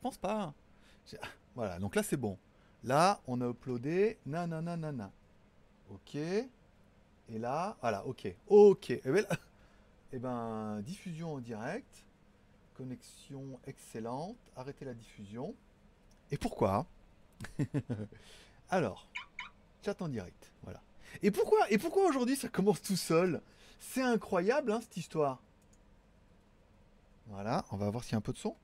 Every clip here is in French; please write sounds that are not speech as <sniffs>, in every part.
Je pense pas. J'ai- Voilà, donc là c'est bon. Là, on a uploadé. Nanana, nanana. Ok. Et là, voilà, ok. Ok. Et ben, là- <laughs> eh ben, diffusion en direct. Connexion excellente. Arrêtez la diffusion. Et pourquoi? <laughs> Alors, chat en direct. Voilà. Et pourquoi, et pourquoi aujourd'hui ça commence tout seul? C'est incroyable, hein, cette histoire. Voilà, on va voir s'il y a un peu de son.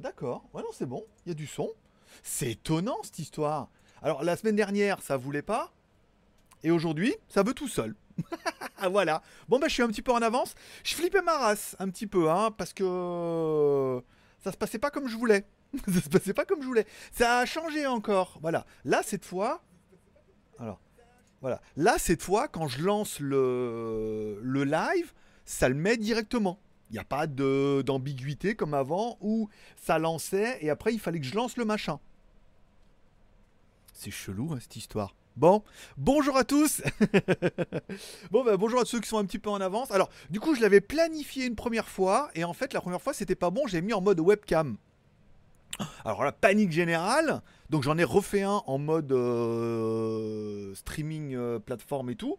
D'accord, ouais, c'est bon, il y a du son. C'est étonnant cette histoire. Alors, la semaine dernière, ça voulait pas. Et aujourd'hui, ça veut tout seul. <laughs> voilà. Bon, bah, je suis un petit peu en avance. Je flippais ma race un petit peu, hein, parce que ça se passait pas comme je voulais. <laughs> ça se passait pas comme je voulais. Ça a changé encore. Voilà. Là, cette fois. Alors. Voilà. Là, cette fois, quand je lance le live, ça le met directement. Il n'y a pas d'ambiguïté comme avant où ça lançait et après il fallait que je lance le machin. C'est chelou hein, cette histoire. Bon, bonjour à tous. <laughs> bon, bah, bonjour à ceux qui sont un petit peu en avance. Alors, du coup, je l'avais planifié une première fois et en fait, la première fois, c'était pas bon. J'ai mis en mode webcam. Alors la panique générale. Donc j'en ai refait un en mode euh, streaming euh, plateforme et tout.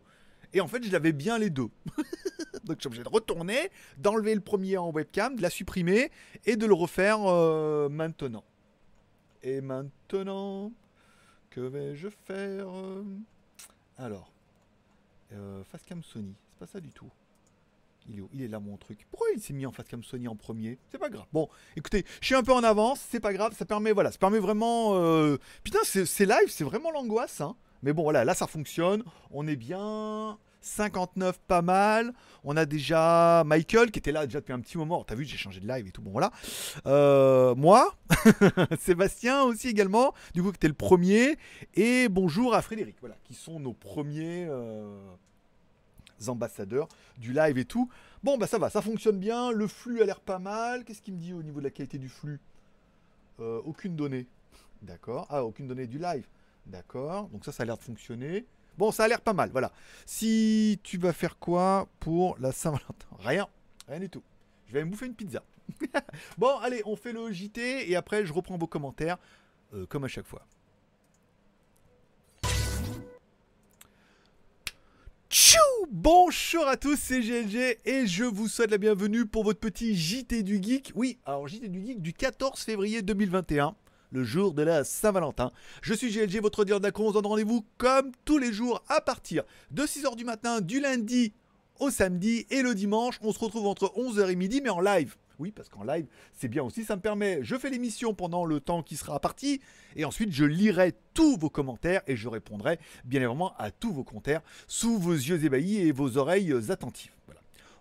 Et en fait, je l'avais bien les deux. <laughs> Donc je suis obligé de retourner, d'enlever le premier en webcam, de la supprimer et de le refaire euh, maintenant. Et maintenant, que vais-je faire euh? Alors, euh, Sony, c'est pas ça du tout. Il est là mon truc. Pourquoi il s'est mis en Facecam Sony en premier? C'est pas grave. Bon, écoutez, je suis un peu en avance, c'est pas grave, ça permet, voilà, ça permet vraiment. euh, Putain, c'est live, c'est vraiment l'angoisse, hein. Mais bon, voilà, là ça fonctionne, on est bien. 59, pas mal. On a déjà Michael qui était là déjà depuis un petit moment. T'as vu, j'ai changé de live et tout. Bon, voilà. Euh, moi, <laughs> Sébastien aussi également, du coup, qui était le premier. Et bonjour à Frédéric, voilà, qui sont nos premiers euh, ambassadeurs du live et tout. Bon, bah ça va, ça fonctionne bien. Le flux a l'air pas mal. Qu'est-ce qu'il me dit au niveau de la qualité du flux? Euh, Aucune donnée. D'accord. Ah, aucune donnée du live. D'accord. Donc ça, ça a l'air de fonctionner. Bon, ça a l'air pas mal, voilà. Si tu vas faire quoi pour la Saint-Valentin? Rien. Rien du tout. Je vais me bouffer une pizza. <laughs> bon, allez, on fait le JT et après, je reprends vos commentaires, euh, comme à chaque fois. Tchou Bonjour à tous, c'est GLG et je vous souhaite la bienvenue pour votre petit JT du Geek. Oui, alors JT du Geek du 14 février 2021, le jour de la Saint-Valentin. Je suis GLG, votre dealer d'acron. On se donne rendez-vous comme tous les jours à partir de 6h du matin, du lundi au samedi et le dimanche. On se retrouve entre 11h et midi, mais en live. Oui, parce qu'en live, c'est bien aussi. Ça me permet, je fais l'émission pendant le temps qui sera parti. Et ensuite, je lirai tous vos commentaires et je répondrai bien évidemment à tous vos commentaires sous vos yeux ébahis et vos oreilles attentives.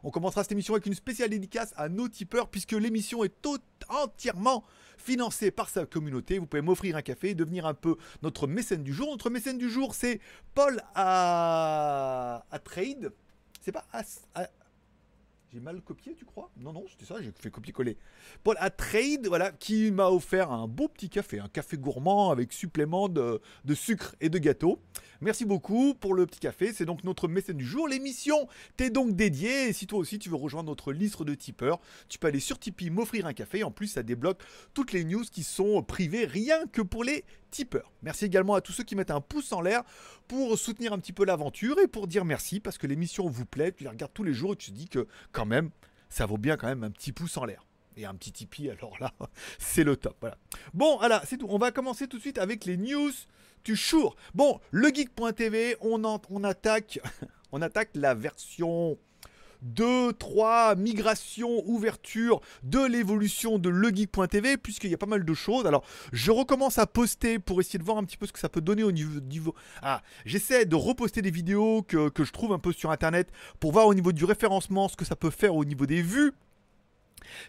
On commencera cette émission avec une spéciale dédicace à nos tipeurs puisque l'émission est tout entièrement financée par sa communauté. Vous pouvez m'offrir un café et devenir un peu notre mécène du jour. Notre mécène du jour, c'est Paul à, Trade. C'est pas à- j'ai mal copié, tu crois? Non, non, c'était ça, j'ai fait copier-coller. Paul à Trade, voilà, qui m'a offert un beau petit café, un café gourmand avec supplément de sucre et de gâteau. Merci beaucoup pour le petit café, c'est donc notre mécène du jour. L'émission t'est donc dédiée, et si toi aussi tu veux rejoindre notre liste de tipeurs, tu peux aller sur Tipeee, m'offrir un café, en plus ça débloque toutes les news qui sont privées rien que pour les tipeurs. Merci également à tous ceux qui mettent un pouce en l'air pour soutenir un petit peu l'aventure et pour dire merci parce que l'émission vous plaît, tu les regardes tous les jours et tu te dis que quand même, ça vaut bien quand même un petit pouce en l'air. Et un petit Tipeee, alors là, <laughs> c'est le top. Voilà. Bon, voilà, c'est tout. On va commencer tout de suite avec les news du jour. Bon, legeek.tv, on, on attaque, <laughs> on attaque la version 2, 3, migration, ouverture de l'évolution de legeek.tv, puisqu'il y a pas mal de choses. Alors, je recommence à poster pour essayer de voir un petit peu ce que ça peut donner au niveau. niveau... Ah, j'essaie de reposter des vidéos que, que je trouve un peu sur internet pour voir au niveau du référencement ce que ça peut faire au niveau des vues.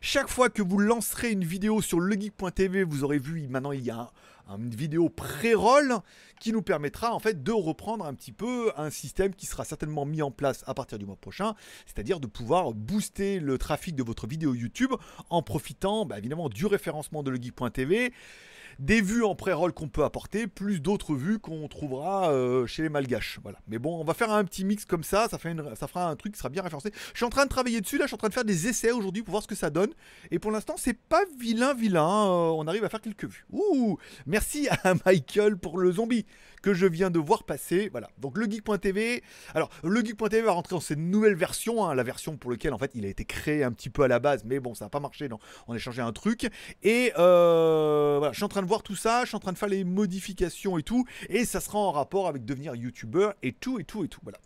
Chaque fois que vous lancerez une vidéo sur legeek.tv, vous aurez vu, maintenant il y a un- une vidéo pré-roll qui nous permettra en fait de reprendre un petit peu un système qui sera certainement mis en place à partir du mois prochain, c'est-à-dire de pouvoir booster le trafic de votre vidéo YouTube en profitant bah, évidemment du référencement de legeek.tv des vues en pré-roll qu'on peut apporter, plus d'autres vues qu'on trouvera euh, chez les malgaches. Voilà. Mais bon, on va faire un petit mix comme ça, ça, fera un truc qui sera bien référencé. Je suis en train de travailler dessus, là, je suis en train de faire des essais aujourd'hui pour voir ce que ça donne. Et pour l'instant, c'est pas vilain, vilain. Euh, on arrive à faire quelques vues. Ouh Merci à <laughs> Michael pour le zombie que je viens de voir passer. Voilà. Donc le geek.tv. Alors le geek.tv va rentrer dans cette nouvelle version, hein, la version pour laquelle en fait il a été créé un petit peu à la base, mais bon ça n'a pas marché. On a changé un truc. Et euh, voilà, je suis en train de voir tout ça, je suis en train de faire les modifications et tout, et ça sera en rapport avec devenir youtubeur et tout et tout et tout. Voilà.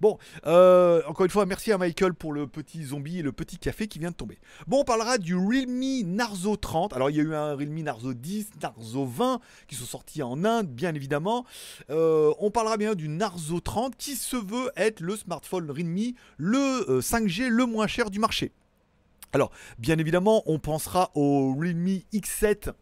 Bon, euh, encore une fois, merci à Michael pour le petit zombie et le petit café qui vient de tomber. Bon, on parlera du Realme Narzo 30. Alors, il y a eu un Realme Narzo 10, Narzo 20 qui sont sortis en Inde, bien évidemment. Euh, on parlera bien du Narzo 30 qui se veut être le smartphone Realme, le 5G euh, le moins cher du marché. Alors, bien évidemment, on pensera au Realme X7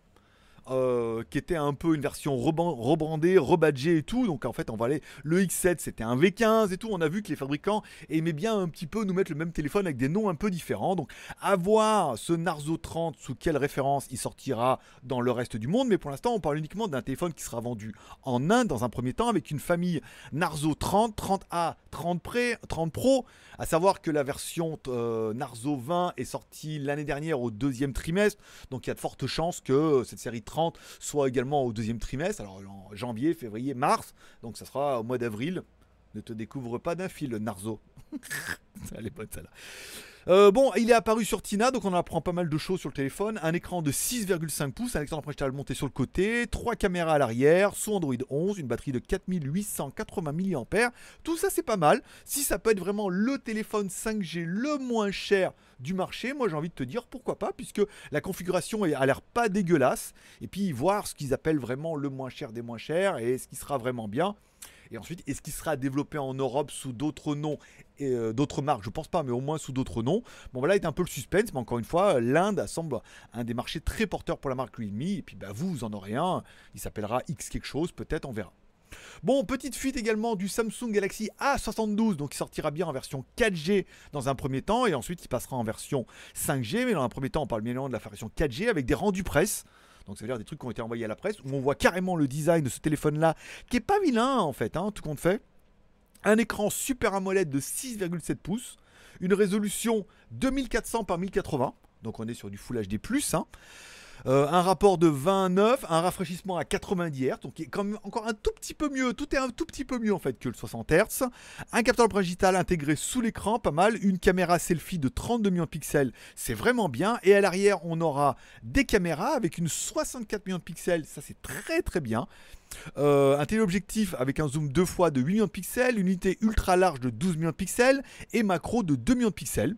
euh, qui était un peu une version rebrandée, rebadgée et tout. Donc en fait, on va aller. Le X7, c'était un V15 et tout. On a vu que les fabricants aimaient bien un petit peu nous mettre le même téléphone avec des noms un peu différents. Donc à voir ce Narzo 30 sous quelle référence il sortira dans le reste du monde. Mais pour l'instant, on parle uniquement d'un téléphone qui sera vendu en Inde dans un premier temps avec une famille Narzo 30, 30A, 30, 30 Pro. À savoir que la version euh, Narzo 20 est sortie l'année dernière au deuxième trimestre. Donc il y a de fortes chances que cette série 30 soit également au deuxième trimestre, alors en janvier, février, mars, donc ça sera au mois d'avril. Ne te découvre pas d'un fil, Narzo. <laughs> Elle est bonne celle-là. Euh, bon, il est apparu sur Tina, donc on apprend pas mal de choses sur le téléphone. Un écran de 6,5 pouces, un écran d'apprentissage monté sur le côté, trois caméras à l'arrière, sous Android 11, une batterie de 4880 mAh. Tout ça, c'est pas mal. Si ça peut être vraiment le téléphone 5G le moins cher du marché, moi j'ai envie de te dire pourquoi pas, puisque la configuration a l'air pas dégueulasse. Et puis voir ce qu'ils appellent vraiment le moins cher des moins chers et ce qui sera vraiment bien. Et ensuite, est-ce qu'il sera développé en Europe sous d'autres noms et euh, d'autres marques? Je pense pas, mais au moins sous d'autres noms. Bon, voilà, est un peu le suspense, mais encore une fois, l'Inde semble un des marchés très porteurs pour la marque Realme. Et puis, bah, vous, vous en aurez un. Il s'appellera X quelque chose, peut-être, on verra. Bon, petite fuite également du Samsung Galaxy A72, donc il sortira bien en version 4G dans un premier temps, et ensuite il passera en version 5G, mais dans un premier temps on parle bien de la version 4G avec des rendus presse. Donc ça veut dire des trucs qui ont été envoyés à la presse, où on voit carrément le design de ce téléphone-là, qui est pas vilain en fait, hein, tout compte fait. Un écran Super AMOLED de 6,7 pouces, une résolution 2400 par 1080, donc on est sur du Full HD+, hein. Euh, un rapport de 29, un rafraîchissement à 90 Hz, donc encore un tout petit peu mieux, tout est un tout petit peu mieux en fait que le 60 Hz. Un capteur digital intégré sous l'écran, pas mal. Une caméra selfie de 32 millions de pixels, c'est vraiment bien. Et à l'arrière, on aura des caméras avec une 64 millions de pixels, ça c'est très très bien. Euh, un téléobjectif avec un zoom deux fois de 8 millions de pixels, une unité ultra large de 12 millions de pixels et macro de 2 millions de pixels.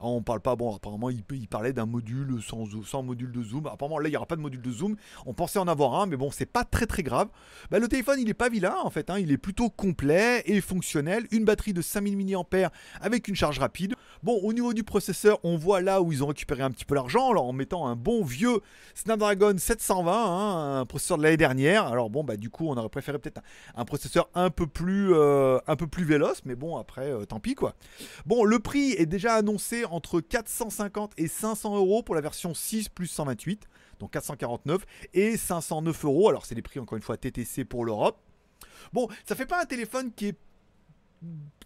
On parle pas, bon, apparemment, il, parlait d'un module sans, sans, module de zoom. Apparemment, là, il n'y aura pas de module de zoom. On pensait en avoir un, mais bon, c'est pas très très grave. Bah, le téléphone, il est pas vilain en fait. Hein. Il est plutôt complet et fonctionnel. Une batterie de 5000 mAh avec une charge rapide. Bon, au niveau du processeur, on voit là où ils ont récupéré un petit peu l'argent en mettant un bon vieux Snapdragon 720, hein, un processeur de l'année dernière. Alors bon, bah du coup, on aurait préféré peut-être un, processeur un peu plus, euh, un peu plus véloce, mais bon, après, euh, tant pis quoi. Bon, le prix est déjà annoncé entre 450 et 500 euros pour la version 6 plus 128, donc 449 et 509 euros. Alors c'est les prix encore une fois TTC pour l'Europe. Bon, ça fait pas un téléphone qui est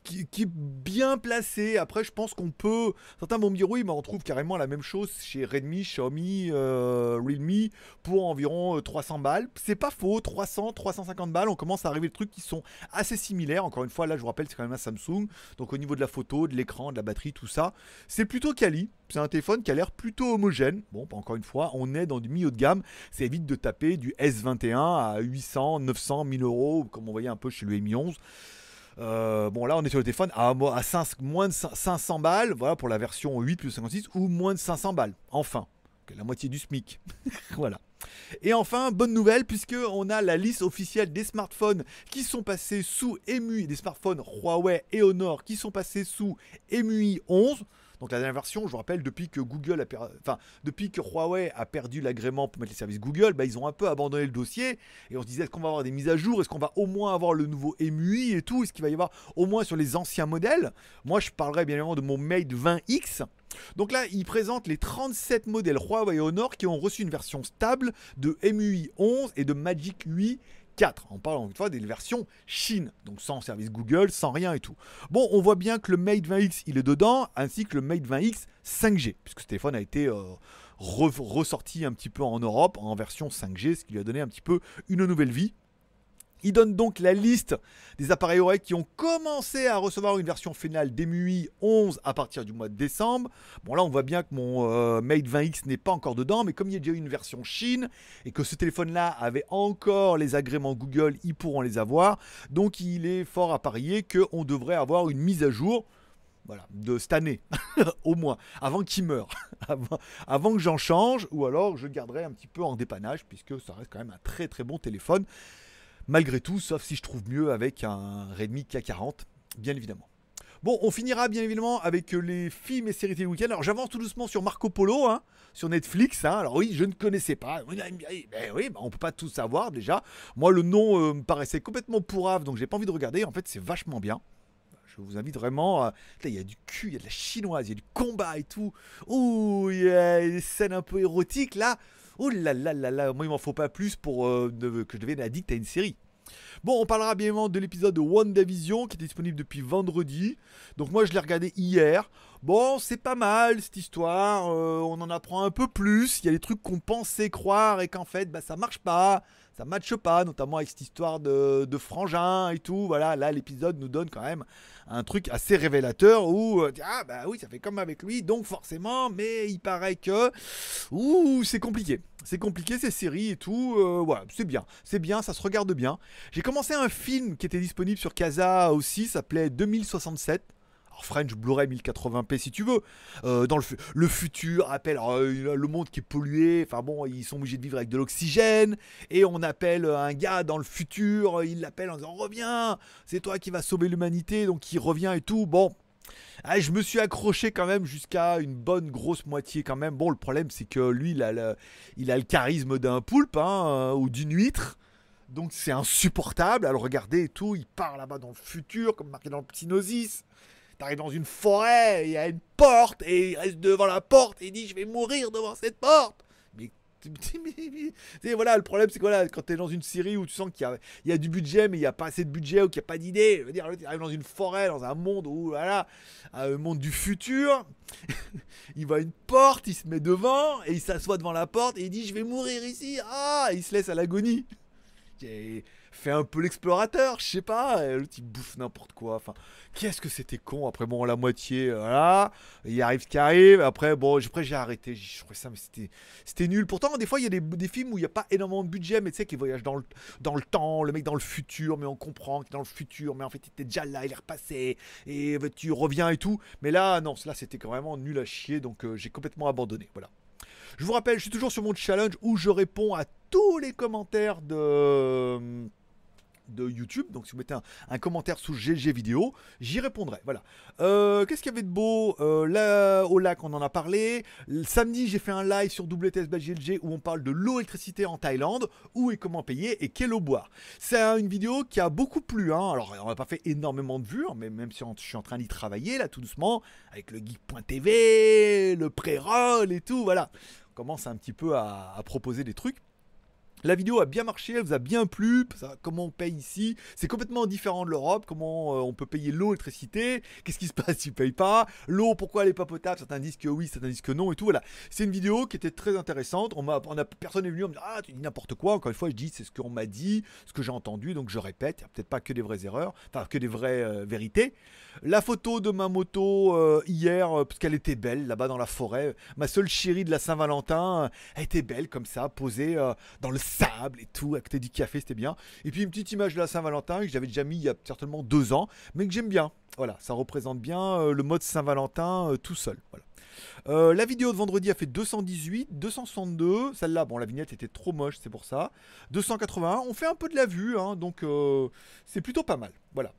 qui, est bien placé. Après, je pense qu'on peut. Certains vont me dire oui, mais on trouve carrément la même chose chez Redmi, Xiaomi, euh, Realme pour environ 300 euh, balles. C'est pas faux, 300, 350 balles. On commence à arriver des trucs qui sont assez similaires. Encore une fois, là, je vous rappelle, c'est quand même un Samsung. Donc, au niveau de la photo, de l'écran, de la batterie, tout ça, c'est plutôt quali. C'est un téléphone qui a l'air plutôt homogène. Bon, encore une fois, on est dans du milieu de gamme. C'est évite de taper du S21 à 800, 900, 1000 euros, comme on voyait un peu chez le Mi 11. Euh, bon, là, on est sur le téléphone à, à 5, moins de 500 balles, voilà, pour la version 8 plus 56, ou moins de 500 balles. Enfin, la moitié du SMIC. <laughs> voilà. Et enfin, bonne nouvelle, puisque on a la liste officielle des smartphones qui sont passés sous EMUI, des smartphones Huawei et Honor qui sont passés sous EMUI 11. Donc la dernière version, je vous rappelle, depuis que Google a enfin, depuis que Huawei a perdu l'agrément pour mettre les services Google, bah, ils ont un peu abandonné le dossier et on se disait est-ce qu'on va avoir des mises à jour, est-ce qu'on va au moins avoir le nouveau MUI et tout, est-ce qu'il va y avoir au moins sur les anciens modèles? Moi, je parlerai bien évidemment de mon Mate 20X. Donc là, ils présentent les 37 modèles Huawei Honor qui ont reçu une version stable de MUI 11 et de Magic UI 4. On parle une fois des versions Chine, donc sans service Google, sans rien et tout. Bon, on voit bien que le Mate 20X, il est dedans, ainsi que le Mate 20X 5G, puisque ce téléphone a été euh, ressorti un petit peu en Europe en version 5G, ce qui lui a donné un petit peu une nouvelle vie. Il donne donc la liste des appareils oreilles qui ont commencé à recevoir une version finale d'EMUI 11 à partir du mois de décembre. Bon là on voit bien que mon euh, Mate 20X n'est pas encore dedans, mais comme il y a déjà une version Chine et que ce téléphone-là avait encore les agréments Google, ils pourront les avoir. Donc il est fort à parier qu'on devrait avoir une mise à jour. Voilà, de cette année, <laughs> au moins, avant qu'il meure, <laughs> avant, que j'en change, ou alors je garderai un petit peu en dépannage, puisque ça reste quand même un très très bon téléphone malgré tout, sauf si je trouve mieux avec un Redmi K40, bien évidemment. Bon, on finira bien évidemment avec les films et séries télé week-end. Alors j'avance tout doucement sur Marco Polo, hein, sur Netflix. Hein. Alors oui, je ne connaissais pas. Ben oui, ben, on peut pas tout savoir déjà. Moi, le nom euh, me paraissait complètement pourrave, donc j'ai pas envie de regarder. En fait, c'est vachement bien. Je vous invite vraiment. À... il y a du cul, il y a de la chinoise, il y a du combat et tout. Ouh, il y a des scènes un peu érotiques là. Oh là là là là, moi il m'en faut pas plus pour euh, que je devienne addict à une série. Bon, on parlera bien évidemment de l'épisode de WandaVision qui était disponible depuis vendredi. Donc moi je l'ai regardé hier. Bon, c'est pas mal cette histoire, euh, on en apprend un peu plus. Il y a des trucs qu'on pensait croire et qu'en fait bah, ça marche pas ça matche pas, notamment avec cette histoire de, de frangin et tout. Voilà, là, l'épisode nous donne quand même un truc assez révélateur où, euh, ah bah oui, ça fait comme avec lui, donc forcément, mais il paraît que, ouh, c'est compliqué. C'est compliqué ces séries et tout. Euh, voilà, c'est bien. C'est bien, ça se regarde bien. J'ai commencé un film qui était disponible sur Casa aussi, s'appelait 2067. French Blu-ray 1080p si tu veux. Euh, dans le, futur, appelle euh, le monde qui est pollué. Enfin bon, ils sont obligés de vivre avec de l'oxygène. Et on appelle un gars dans le futur. Il l'appelle en disant Reviens, c'est toi qui vas sauver l'humanité. Donc il revient et tout. Bon. Ah, je me suis accroché quand même jusqu'à une bonne grosse moitié quand même. Bon, le problème c'est que lui, il a le, il a le charisme d'un poulpe hein, euh, ou d'une huître. Donc c'est insupportable à le regarder et tout. Il part là-bas dans le futur, comme marqué dans le Psygnosis. T'arrives dans une forêt, il y a une porte, et il reste devant la porte, et il dit Je vais mourir devant cette porte. Mais voilà, le problème c'est que voilà, quand tu es dans une série où tu sens qu'il y, a du budget mais il n'y a pas assez de budget ou qu'il n'y a pas d'idée, dire, tu arrives dans une forêt, dans un monde où voilà, un monde du futur, <laughs> il voit une porte, il se met devant et il s'assoit devant la porte et il dit je vais mourir ici, ah, il se laisse à l'agonie fait un peu l'explorateur, je sais pas, le type bouffe n'importe quoi. Enfin, qu'est-ce que c'était con. Après, bon, la moitié, euh, voilà, il arrive ce qui arrive. Après, bon, après j'ai arrêté. Je trouvais ça, mais c'était, c'était nul. Pourtant, des fois, il y a des, films où il n'y a pas énormément de budget, mais tu sais, qui voyagent dans le, dans le temps, le mec dans le futur, mais on comprend qu'il est dans le futur, mais en fait, il était déjà là, il est repassé, et tu reviens et tout. Mais là, non, là, c'était vraiment nul à chier, donc euh, j'ai complètement abandonné. Voilà. Je vous rappelle, je suis toujours sur mon challenge où je réponds à tous les commentaires de de YouTube. Donc si vous mettez un, commentaire sous GG vidéo, j'y répondrai. Voilà. Euh, qu'est-ce qu'il y avait de beau euh, là, Au lac, on en a parlé. samedi, j'ai fait un live sur WTS GLG où on parle de l'eau électricité en Thaïlande, où et comment payer et quelle eau boire. C'est une vidéo qui a beaucoup plu. Hein. Alors on n'a pas fait énormément de vues, hein, mais même si je suis en train d'y travailler là tout doucement, avec le geek.tv, le pré-roll et tout, voilà. On commence un petit peu à proposer des trucs. La vidéo a bien marché, elle vous a bien plu, comment on paye ici, c'est complètement différent de l'Europe, comment euh, on peut payer l'eau, l'électricité, qu'est-ce qui se <laughs> passe si tu payes pas, l'eau pourquoi elle est pas potable, certains disent que oui, certains disent que non et tout, voilà. C'est une vidéo qui était très intéressante, on m'a, personne n'est venu me dire ah tu dis n'importe quoi, encore une fois je dis c'est ce qu'on m'a dit, ce que j'ai entendu, donc je répète, il n'y a peut-être pas que des vraies erreurs, enfin que des vraies euh, vérités. La photo de ma moto euh, hier, parce qu'elle était belle là-bas dans la forêt, ma seule chérie de la Saint-Valentin, elle était belle comme ça, posée dans le sable et tout, avec du café, c'était bien. Et puis une petite image de la Saint-Valentin que j'avais déjà mis il y a certainement deux ans, mais que j'aime bien. Voilà, ça représente bien euh, le mode Saint-Valentin euh, tout seul. Voilà. Euh, la vidéo de vendredi a fait 218, 262. Celle-là, bon, la vignette était trop moche, c'est pour ça. 281. On fait un peu de la vue, hein, donc c'est plutôt pas mal. Voilà.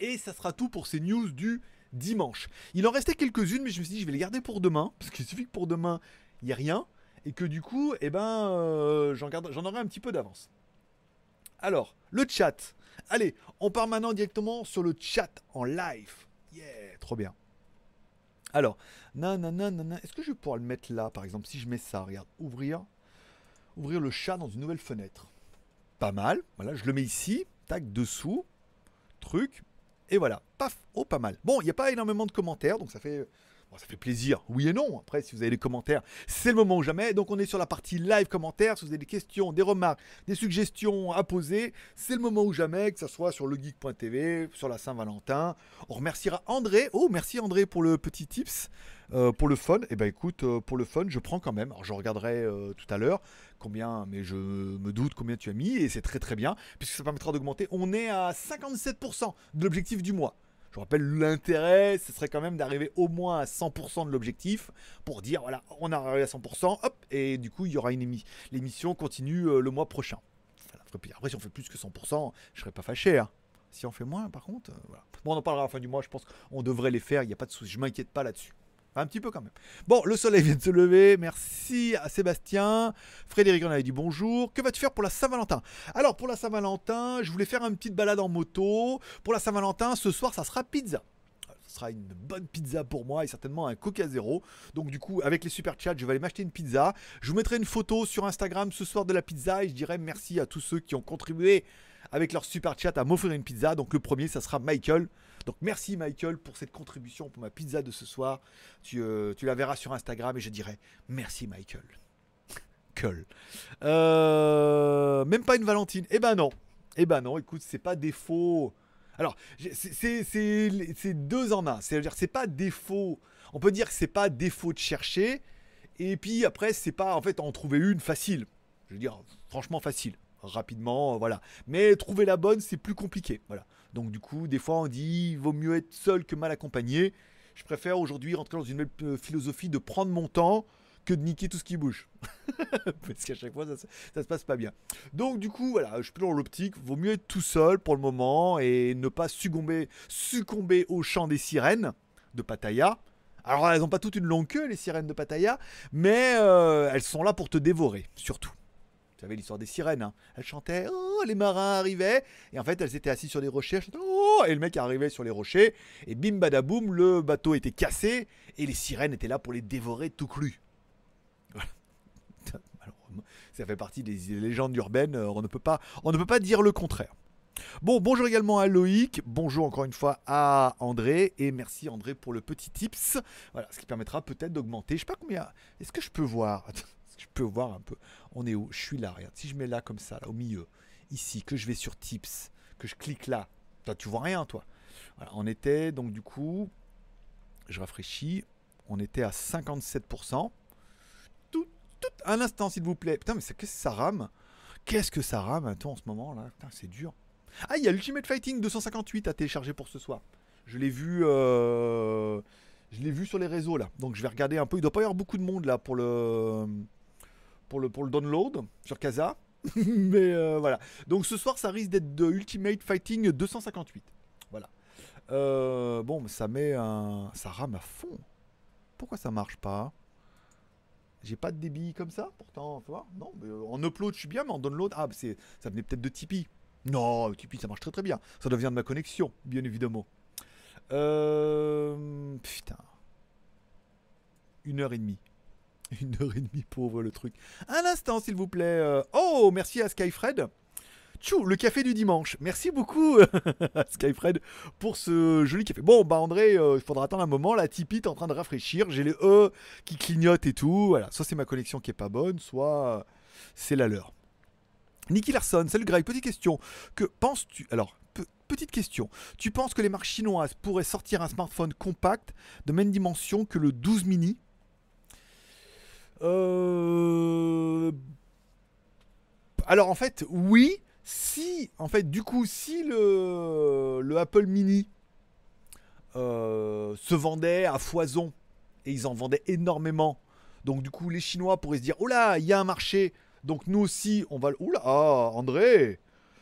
Et ça sera tout pour ces news du dimanche. Il en restait quelques-unes, mais je me suis dit, je vais les garder pour demain, parce qu'il suffit que pour demain, il n'y a rien, et que du coup, eh ben, euh, j'en, aurai un petit peu d'avance. Alors, le chat. Allez, on part maintenant directement sur le chat en live. Yeah, trop bien. Alors, nanana. Est-ce que je vais pouvoir le mettre là, par exemple, si je mets ça, regarde, ouvrir, ouvrir le chat dans une nouvelle fenêtre. Pas mal. Voilà, je le mets ici, tac, dessous, truc, et voilà, paf, oh, pas mal. Bon, il n'y a pas énormément de commentaires, donc ça fait, bon, ça fait plaisir. Oui et non. Après, si vous avez des commentaires, c'est le moment ou jamais. Donc, on est sur la partie live commentaires. Si vous avez des questions, des remarques, des suggestions à poser, c'est le moment ou jamais, que ce soit sur legeek.tv, sur la Saint-Valentin. On remerciera André. Oh, merci André pour le petit tips. Euh, pour le fun, eh ben écoute, euh, pour le fun, je prends quand même. Alors je regarderai euh, tout à l'heure combien, mais je me doute combien tu as mis, et c'est très très bien, puisque ça permettra d'augmenter. On est à 57% de l'objectif du mois. Je vous rappelle, l'intérêt, ce serait quand même d'arriver au moins à 100% de l'objectif pour dire, voilà, on a arrivé à 100%, hop, et du coup, il y aura une émission. L'émission continue euh, le mois prochain. Après, si on fait plus que 100%, je serais pas fâché. hein. Si on fait moins, par contre, euh, voilà. Bon, on en parlera à la fin du mois, je pense qu'on devrait les faire, il n'y a pas de souci, je m'inquiète pas là-dessus. Un petit peu quand même. Bon, le soleil vient de se lever. Merci à Sébastien. Frédéric en avait dit bonjour. Que vas-tu faire pour la Saint-Valentin? Alors, pour la Saint-Valentin, je voulais faire une petite balade en moto. Pour la Saint-Valentin, ce soir, ça sera pizza. Ce sera une bonne pizza pour moi et certainement un Coca Zéro. Donc, du coup, avec les super chats, je vais aller m'acheter une pizza. Je vous mettrai une photo sur Instagram ce soir de la pizza et je dirai merci à tous ceux qui ont contribué avec leur super chat à m'offrir une pizza. Donc, le premier, ça sera Michael. Donc merci Michael pour cette contribution pour ma pizza de ce soir. Tu, euh, la verras sur Instagram et je dirai merci Michael. <laughs> Cool. Euh, même pas une Valentine. Eh ben non. Eh ben non, écoute, c'est pas défaut. Alors, c'est deux en un. C'est-à-dire, c'est pas défaut. On peut dire que c'est pas défaut de chercher. Et puis après, c'est pas en fait en trouver une facile. Je veux dire, franchement facile. Rapidement, euh, voilà. Mais trouver la bonne, c'est plus compliqué. Voilà. Donc du coup, des fois on dit il vaut mieux être seul que mal accompagné. Je préfère aujourd'hui rentrer dans une euh, philosophie de prendre mon temps que de niquer tout ce qui bouge. <laughs> Parce qu'à chaque fois, ça, ça se passe pas bien. Donc du coup, voilà, je suis dans l'optique. Vaut mieux être tout seul pour le moment et ne pas succomber, succomber au chant des sirènes de Pattaya. Alors elles n'ont pas toute une longue queue, les sirènes de Pattaya, mais euh, elles sont là pour te dévorer, surtout. Vous savez l'histoire des sirènes, hein. elles chantaient Oh, les marins arrivaient, et en fait elles étaient assises sur des rochers, Oh, et le mec arrivait sur les rochers, et bim badaboum, le bateau était cassé, et les sirènes étaient là pour les dévorer tout cru. <laughs> Ça fait partie des légendes urbaines, euh, on ne peut pas, on ne peut pas dire le contraire. Bon, bonjour également à Loïc, bonjour encore une fois à André, et merci André pour le petit tips. Voilà, ce qui permettra peut-être d'augmenter. Je sais pas combien. Est-ce que je peux voir? Est-ce que je peux voir un peu? On est où? Je suis là, regarde. Si je mets là comme ça, là, au milieu, ici, que je vais sur tips, que je clique là. Toi, tu vois rien, toi. Voilà, on était donc du coup, je rafraîchis, on était à 57%. Tout, tout, un instant, s'il vous plaît. Putain, mais qu'est-ce que ça rame? Qu'est-ce que ça rame Attends, en ce moment là? Putain, c'est dur. Ah, il y a l'Ultimate Fighting 258 à télécharger pour ce soir. Je l'ai vu, euh, je l'ai vu sur les réseaux là. Donc je vais regarder un peu. Il doit pas y avoir beaucoup de monde là pour le, pour le, pour le download sur Casa. <laughs> Mais euh, voilà. Donc ce soir, ça risque d'être de Ultimate Fighting 258. Voilà. Euh, bon, ça met un, ça rame à fond. Pourquoi ça marche pas? J'ai pas de débit comme ça, pourtant, Non, euh, en upload, je suis bien, mais en download, ah, c'est, ça venait peut-être de Tipeee. Non, Tipeee, ça marche très très bien. Ça doit venir de ma connexion, bien évidemment. Putain. Une heure et demie. <laughs> Une heure et demie pour le truc. Un instant, s'il vous plaît. Euh, Oh, merci à Skyfred. Tchou, le café du dimanche. Merci beaucoup, <laughs> Skyfred, pour ce joli café. Bon, bah André, euh, il faudra attendre un moment. La Tipeee est en train de rafraîchir. J'ai les E qui clignotent et tout. Voilà, soit c'est ma connexion qui est pas bonne, soit euh, c'est la leur. Nicky Larson, salut Greg, petite question. Que penses-tu Alors, pe- petite question. Tu penses que les marques chinoises pourraient sortir un smartphone compact de même dimension que le 12 mini? Euh, Alors en fait, oui. Si, en fait, du coup, si le, le Apple Mini euh, se vendait à foison et ils en vendaient énormément, donc du coup, les Chinois pourraient se dire, oh là, il y a un marché, donc nous aussi, on va... le- Oula, ah, André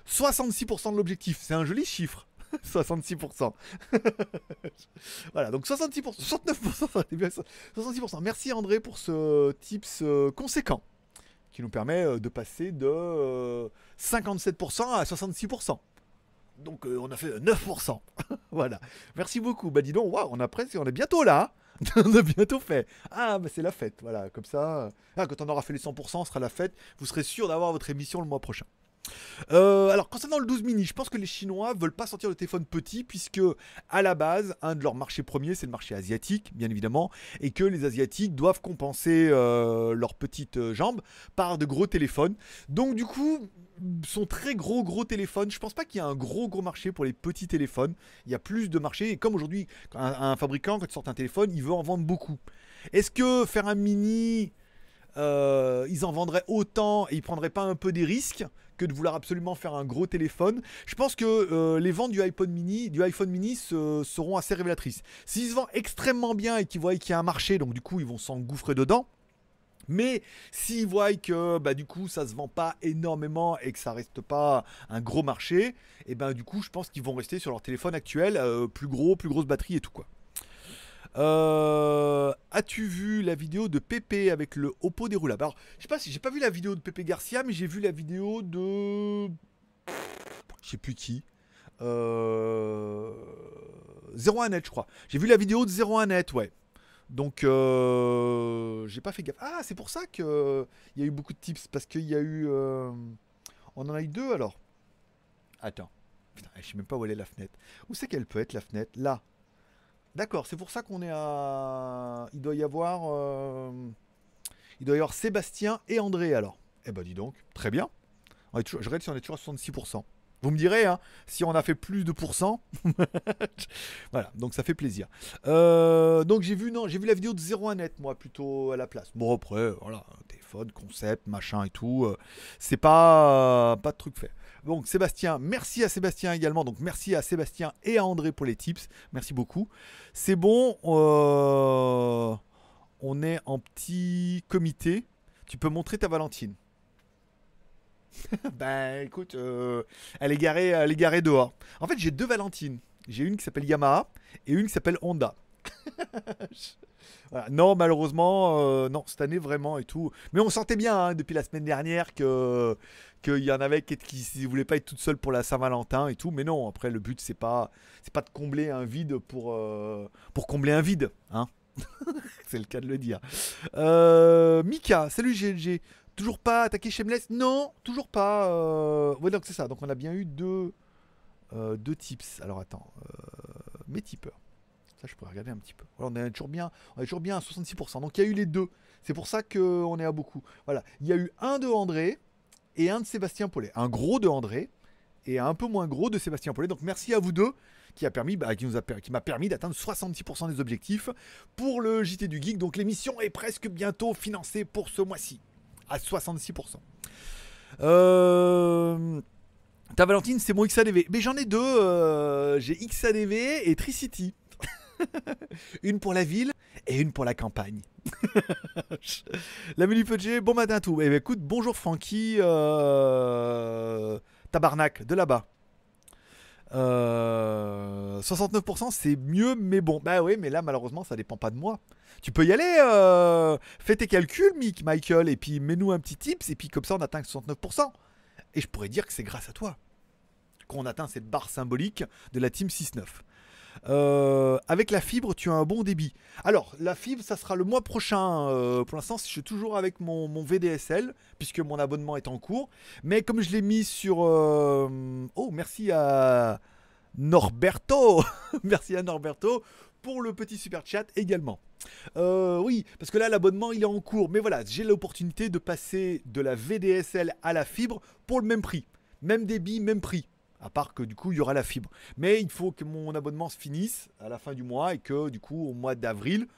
66% de l'objectif, c'est un joli chiffre. <laughs> 66%. <laughs> voilà, donc 66%, 69%, 66%. Merci André pour ce tips euh, conséquent qui nous permet euh, de passer de 57% à 66%. Donc on a fait 9%. <laughs> voilà. Merci beaucoup. Bah dis donc, on a presque, on est bientôt là. Hein. on a bientôt fait. Ah, bah c'est la fête. Voilà, comme ça. Ah, quand on aura fait les 100%, ce sera la fête. Vous serez sûr d'avoir votre émission le mois prochain. Euh, alors concernant le 12 mini, je pense que les Chinois veulent pas sortir le téléphone petit puisque à la base, un de leurs marchés premiers c'est le marché asiatique, bien évidemment, et que les Asiatiques doivent compenser euh, leurs petites jambes par de gros téléphones. Donc du coup, son très gros gros téléphone, je pense pas qu'il y a un gros gros marché pour les petits téléphones. Il y a plus de marché et comme aujourd'hui, un, fabricant quand il sort un téléphone, il veut en vendre beaucoup. Est-ce que faire un mini euh, ils en vendraient autant et ils prendraient pas un peu des risques que de vouloir absolument faire un gros téléphone. Je pense que euh, les ventes du iPhone mini, du iPhone mini seront assez révélatrices. S'ils se vendent extrêmement bien et qu'ils voient qu'il y a un marché, donc du coup ils vont s'engouffrer dedans. Mais s'ils voient que bah, du coup ça se vend pas énormément et que ça reste pas un gros marché, et eh ben du coup je pense qu'ils vont rester sur leur téléphone actuel, euh, plus gros, plus grosse batterie et tout quoi. Euh, as-tu vu la vidéo de Pépé avec le Oppo déroulable Alors, je sais pas si j'ai pas vu la vidéo de Pépé Garcia, mais j'ai vu la vidéo de. Je sais plus qui. Euh... 01net, je crois. J'ai vu la vidéo de 01net, ouais. Donc, euh... j'ai pas fait gaffe. Ah, c'est pour ça qu'il y a eu beaucoup de tips. Parce qu'il y a eu. Euh, on en a eu deux alors. Attends. Putain, je sais même pas où elle est la fenêtre. Où c'est qu'elle peut être la fenêtre? Là. D'accord, c'est pour ça qu'on est à. Il doit y avoir. Euh, il doit y avoir Sébastien et André alors. Eh ben dis donc, très bien. Je regarde si on est toujours à 66%. Vous me direz, hein, si on a fait plus de pourcents. <laughs> voilà, donc ça fait plaisir. Euh, donc j'ai vu, non, j'ai vu la vidéo de 01net, moi, plutôt à la place. Bon, après, voilà, téléphone, concept, machin et tout. Euh, c'est pas, pas de truc fait. Donc Sébastien, merci à Sébastien également. Donc merci à Sébastien et à André pour les tips. Merci beaucoup. C'est bon. Euh, on est en petit comité. Tu peux montrer ta Valentine. <laughs> ben écoute, euh, elle, est garée, elle est garée dehors. En fait, j'ai deux Valentines. J'ai une qui s'appelle Yamaha et une qui s'appelle Honda. <laughs> Non, malheureusement, euh, non, cette année vraiment et tout. Mais on sentait bien hein, depuis la semaine dernière que qu'il y en avait qui, ne voulaient pas être toutes seules pour la Saint-Valentin et tout. Mais non, après le but c'est pas c'est pas de combler un vide pour euh, pour combler un vide, hein. <laughs> c'est le cas de le dire. Euh, Mika, salut GLG. Toujours pas attaqué Shameless? Non, toujours pas. Ouais, donc c'est ça. Donc on a bien eu deux, deux tips. Alors attends, mes tipeurs. Ça, je pourrais regarder un petit peu. on est toujours bien, on est toujours bien à 66%. Donc il y a eu les deux. C'est pour ça qu'on est à beaucoup. Voilà. Il y a eu un de André et un de Sébastien Paulet. Un gros de André et un peu moins gros de Sébastien Paulet. Donc merci à vous deux qui a permis, bah, qui nous a, qui m'a permis d'atteindre 66% des objectifs pour le JT du Geek. Donc l'émission est presque bientôt financée pour ce mois-ci à 66%. Euh, ta Valentine, c'est mon XADV. Mais j'en ai deux. Euh, j'ai XADV et Tricity. <laughs> une pour la ville et une pour la campagne. <laughs> la bon matin à tout. Eh ben, écoute, bonjour Francky, euh, tabarnak, de là-bas. 69% euh, c'est mieux, mais bon, bah oui, mais là malheureusement ça dépend pas de moi. Tu peux y aller, euh, fais tes calculs, Mick, Michael, et puis mets-nous un petit tips, et puis comme ça on atteint 69%. Et je pourrais dire que c'est grâce à toi qu'on atteint cette barre symbolique de la team 6-9. Euh, avec la fibre, tu as un bon débit. Alors, la fibre, ça sera le mois prochain. Euh, pour l'instant, je suis toujours avec mon, VDSL, puisque mon abonnement est en cours. Mais comme je l'ai mis sur... Euh, oh, merci à Norberto. <laughs> merci à Norberto pour le petit super chat également. oui, parce que là l'abonnement il est en cours, mais voilà, j'ai l'opportunité de passer de la VDSL à la fibre pour le même prix, même débit, même prix. À part que du coup, il y aura la fibre. Mais il faut que mon abonnement se finisse à la fin du mois et que du coup, au mois d'avril,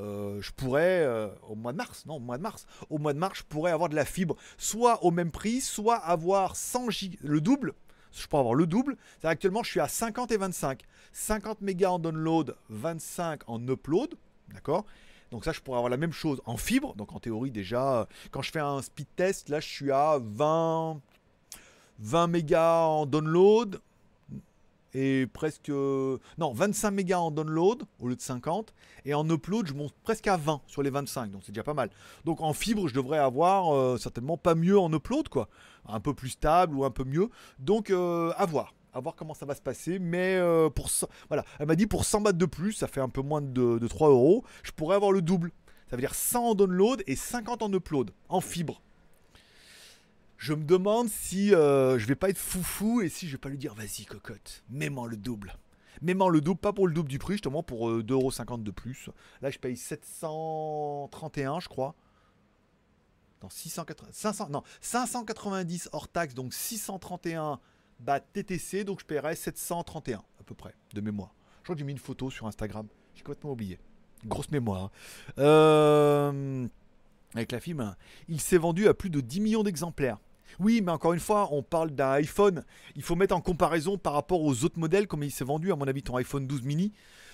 euh, je pourrais, euh, au mois de mars, non, au mois de mars, au mois de mars, je pourrais avoir de la fibre, soit au même prix, soit avoir 100 Go, le double. Je pourrais avoir le double. Actuellement, je suis à 50 et 25. 50 mégas en download, 25 en upload. D'accord? Donc ça, je pourrais avoir la même chose en fibre. Donc en théorie, déjà, quand je fais un speed test, là, je suis à 20, 20 mégas en download et presque. Non, 25 mégas en download au lieu de 50. Et en upload, je monte presque à 20 sur les 25. Donc c'est déjà pas mal. Donc en fibre, je devrais avoir euh, certainement pas mieux en upload, quoi. Un peu plus stable ou un peu mieux. Donc euh, à voir. À voir comment ça va se passer. Mais euh, pour. Voilà. Elle m'a dit pour 100 bahts de plus, ça fait un peu moins de, de 3 euros. Je pourrais avoir le double. Ça veut dire 100 en download et 50 en upload. En fibre je me demande si euh, je vais pas être foufou et si je vais pas lui dire vas-y cocotte, mets-moi le double. Mets-moi le double, pas pour le double du prix, justement pour 2,50€ de plus. Là je paye 731 je crois. Non, 680, 500, non, 590 hors taxe, donc 631 bah TTC, donc je paierai 731 à peu près, de mémoire. Je crois que j'ai mis une photo sur Instagram, j'ai complètement oublié. Grosse mémoire. Hein. Euh, avec la film, il s'est vendu à plus de 10 millions d'exemplaires. Oui, mais encore une fois, on parle d'un iPhone. Il faut mettre en comparaison par rapport aux autres modèles, comme il s'est vendu, à mon avis, ton iPhone 12 mini.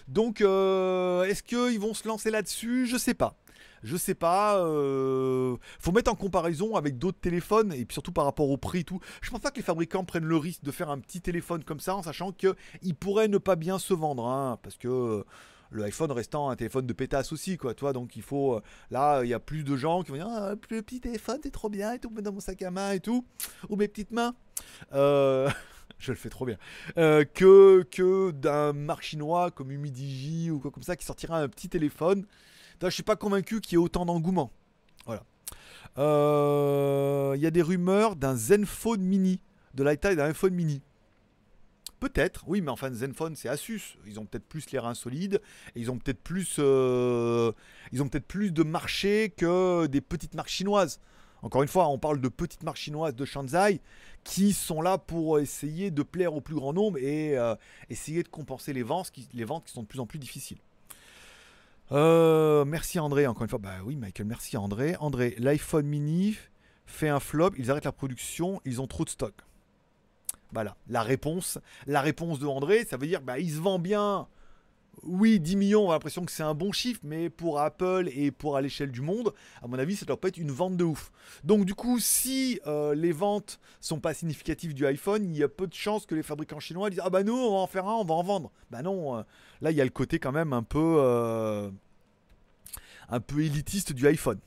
Donc, euh, est-ce qu'ils vont se lancer là-dessus? Je sais pas. Je sais pas. Euh, faut mettre en comparaison avec d'autres téléphones et puis surtout par rapport au prix et tout. Je pense pas que les fabricants prennent le risque de faire un petit téléphone comme ça en sachant qu'il pourrait ne pas bien se vendre. Hein, parce que le iPhone restant un téléphone de pétasse aussi, quoi, toi. Donc il faut. Euh, là, il y a plus de gens qui vont dire ah, le petit téléphone, c'est trop bien et tout, dans mon sac à main et tout. Ou mes petites mains. Euh, <laughs> je le fais trop bien. Euh, que que d'un marque chinois comme Humidigi ou quoi comme ça qui sortira un petit téléphone. Je suis pas convaincu qu'il y ait autant d'engouement. Voilà. Il y a des rumeurs d'un Zenfone mini, de la taille d'un iPhone mini. Peut-être, oui, mais enfin Zenfone c'est Asus. Ils ont peut-être plus les reins solides. Et ils ont peut-être plus, euh, ils ont peut-être plus de marché que des petites marques chinoises. Encore une fois, on parle de petites marques chinoises de Shanzai qui sont là pour essayer de plaire au plus grand nombre et euh, essayer de compenser les ventes, qui, les ventes qui sont de plus en plus difficiles. Euh, merci André, encore une fois. Bah oui, Michael, merci André. André, l'iPhone mini fait un flop, ils arrêtent la production, ils ont trop de stock. Voilà, la réponse. La réponse de André, ça veut dire, bah, il se vend bien. Oui, 10 millions, on a l'impression que c'est un bon chiffre, mais pour Apple et pour à l'échelle du monde, à mon avis, ça doit pas être une vente de ouf. Donc du coup, si euh, les ventes sont pas significatives du iPhone, il y a peu de chances que les fabricants chinois disent ah bah nous on va en faire un, on va en vendre. Bah non, euh, là il y a le côté quand même un peu euh, un peu élitiste du iPhone.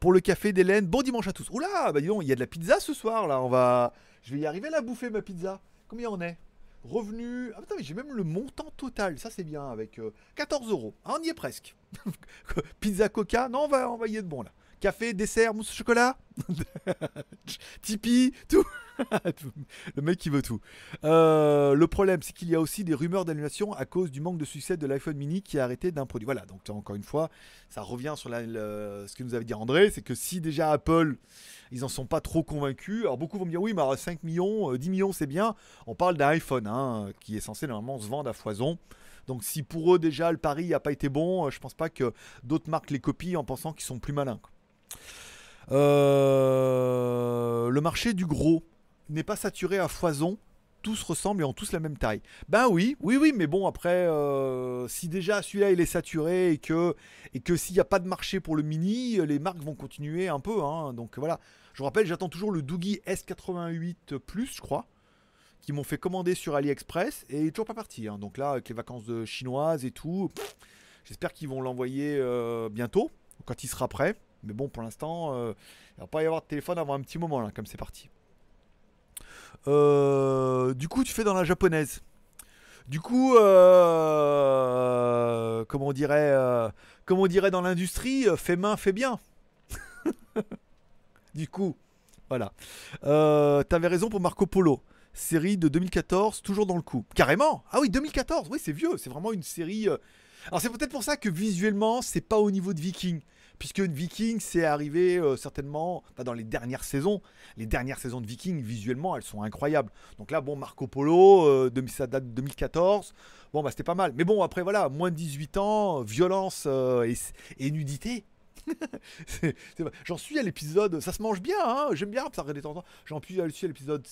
Pour le café d'Hélène, bon dimanche à tous. Oula, bah dis donc, il y a de la pizza ce soir là, on va je vais y arriver à la bouffer ma pizza. Combien on est? Revenu. Ah putain, mais j'ai même le montant total. Ça, c'est bien avec 14 euh, euros. Ah, on y est presque. <laughs> pizza Coca. Non, on va, on va y être bon là. Café, dessert, mousse au chocolat, <laughs> Tipeee, tout. <laughs> le mec qui veut tout. Euh, le problème, c'est qu'il y a aussi des rumeurs d'annulation à cause du manque de succès de l'iPhone mini qui a arrêté d'un produit. Voilà, donc encore une fois, ça revient sur ce que nous avait dit André, c'est que si déjà Apple, ils en sont pas trop convaincus, alors beaucoup vont me dire oui, mais 5 millions, 10 euh, millions c'est bien, on parle d'un iPhone hein, qui est censé normalement se vendre à foison. Donc si pour eux déjà le pari n'a pas été bon, euh, je pense pas que d'autres marques les copient en pensant qu'ils sont plus malins. Le marché du gros n'est pas saturé à foison. Tous ressemblent et ont tous la même taille. Ben oui, oui, oui, mais bon, après, euh, si déjà celui-là il est saturé et que, et que s'il n'y a pas de marché pour le mini, les marques vont continuer un peu. Hein. donc voilà, je vous rappelle, j'attends toujours le Doogie S88 Plus, je crois, qui m'ont fait commander sur AliExpress et il est toujours pas parti. Hein. donc là, avec les vacances de chinoises et tout, j'espère qu'ils vont l'envoyer euh, bientôt, quand il sera prêt. Mais bon, pour l'instant, euh, il va pas y avoir de téléphone avant un petit moment, là, comme c'est parti. Euh, du coup, tu fais dans la japonaise. Du coup, euh, comment on dirait, comme on dirait dans l'industrie, fait main, fait bien. <laughs> du coup, voilà. T'avais raison pour Marco Polo. Série de 2014, toujours dans le coup. Carrément Ah oui, 2014, oui, c'est vieux. C'est vraiment une série. Alors, c'est peut-être pour ça que visuellement, c'est pas au niveau de Viking puisque Viking c'est arrivé euh, certainement dans les dernières saisons. Les dernières saisons de Viking, visuellement, elles sont incroyables. Donc là, bon, Marco Polo, euh, ça date de 2014. Bon, bah c'était pas mal. Mais bon, après, voilà, moins de 18 ans, violence euh, et, nudité. <laughs> J'en suis à l'épisode. Ça se mange bien, hein j'aime bien ça de. J'en suis à l'épisode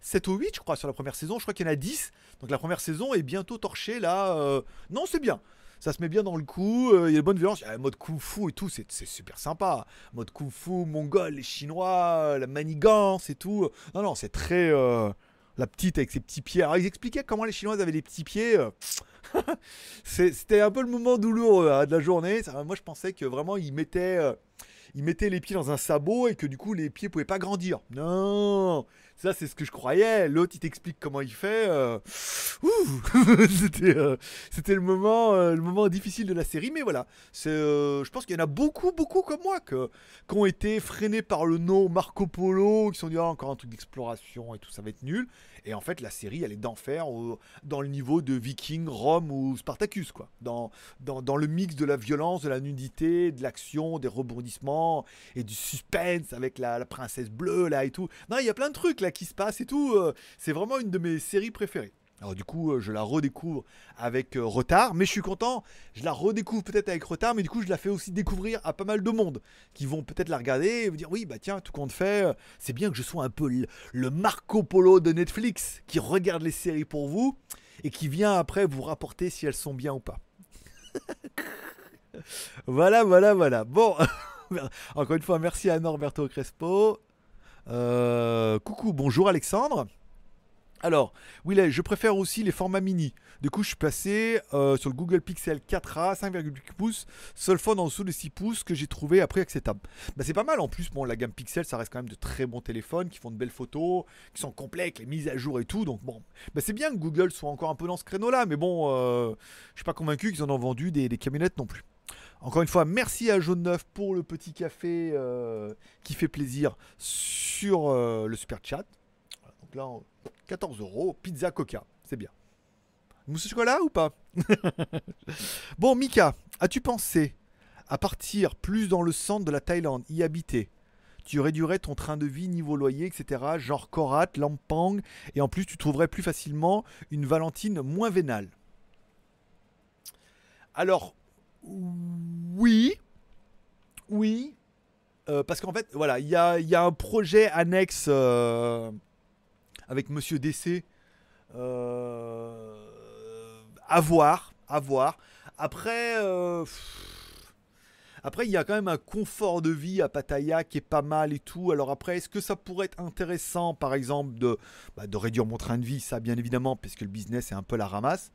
7 ou 8, je crois, sur la première saison. Je crois qu'il y en a 10. Donc la première saison est bientôt torchée là. Non, c'est bien ça se met bien dans le coup, euh, il y a de bonne violence, il y a le mode kung fu et tout, c'est super sympa. Mode kung fu, mongol, les chinois, la manigance et tout. Non, non, c'est très. Euh, La petite avec ses petits pieds. Alors ils expliquaient comment les Chinoises avaient des petits pieds. euh, <laughs> C'était un peu le moment douloureux hein, de la journée. Moi je pensais que vraiment ils mettaient, ils mettaient les pieds dans un sabot et que du coup les pieds pouvaient pas grandir. Non, ça c'est ce que je croyais. L'autre il t'explique comment il fait. euh, <laughs> C'était euh, le moment, euh, le moment difficile de la série, mais voilà. Euh, je pense qu'il y en a beaucoup, beaucoup comme moi qui ont été freinés par le nom Marco Polo, qui se sont dit ah, encore un truc d'exploration et tout, ça va être nul. Et en fait, la série, elle est d'enfer dans le niveau de Viking, Rome ou Spartacus, quoi. Dans, dans, dans le mix de la violence, de la nudité, de l'action, des rebondissements et du suspense avec la, la princesse bleue là et tout. Non, il y a plein de trucs là qui se passent et tout. euh, C'est vraiment une de mes séries préférées. Alors du coup, euh, je la redécouvre avec euh, retard, mais je suis content. Je la redécouvre peut-être avec retard, mais du coup, je la fais aussi découvrir à pas mal de monde qui vont peut-être la regarder et vous dire oui, bah tiens, tout compte fait, c'est bien que je sois un peu le Marco Polo de Netflix qui regarde les séries pour vous et qui vient après vous rapporter si elles sont bien ou pas. <laughs> voilà, voilà, voilà. Bon, <laughs> encore une fois, merci à Norberto Crespo. Euh, coucou, bonjour Alexandre. Alors, oui, je préfère aussi les formats mini. Du coup, je suis passé euh, sur le Google Pixel 4a 5,8 pouces, seul phone en dessous de 6 pouces que j'ai trouvé prix acceptable. Bah, c'est pas mal en plus. Bon, la gamme Pixel, ça reste quand même de très bons téléphones qui font de belles photos, qui sont complets avec les mises à jour et tout. Donc, bon, bah, c'est bien que Google soit encore un peu dans ce créneau-là, mais bon, euh, je suis pas convaincu qu'ils en ont vendu des, des camionnettes non plus. Encore une fois, merci à Jaune 9 pour le petit café euh, qui fait plaisir sur euh, le super chat. Donc là, on- 14 euros, pizza coca, c'est bien. Mousse au chocolat ou pas? <laughs> Bon, Mika, as-tu pensé à partir plus dans le centre de la Thaïlande, y habiter? Tu réduirais ton train de vie niveau loyer, etc. Genre Korat, Lampang, et en plus tu trouverais plus facilement une Valentine moins vénale. Alors, oui, oui, euh, parce qu'en fait, voilà, il y a, un projet annexe euh, avec Monsieur DC. Euh, à voir, à voir. Après, euh, après, il y a quand même un confort de vie à Pattaya qui est pas mal et tout. Alors après, est-ce que ça pourrait être intéressant, par exemple, de, bah, de réduire mon train de vie? Ça, bien évidemment, parce que le business est un peu la ramasse.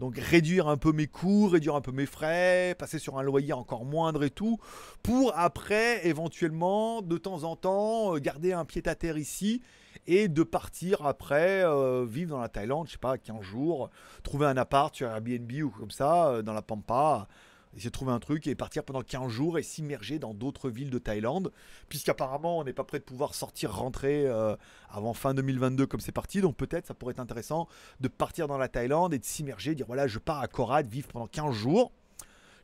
Donc réduire un peu mes coûts, réduire un peu mes frais, passer sur un loyer encore moindre et tout, pour après éventuellement de temps en temps euh, garder un pied à terre ici et de partir après euh, vivre dans la Thaïlande, je sais pas, 15 jours, trouver un appart sur Airbnb ou comme ça, euh, dans la Pampa, essayer de trouver un truc et partir pendant 15 jours et s'immerger dans d'autres villes de Thaïlande, puisqu'apparemment on n'est pas prêt de pouvoir sortir, rentrer euh, avant fin 2022 comme c'est parti, donc peut-être ça pourrait être intéressant de partir dans la Thaïlande et de s'immerger, dire voilà je pars à Korat, vivre pendant 15 jours,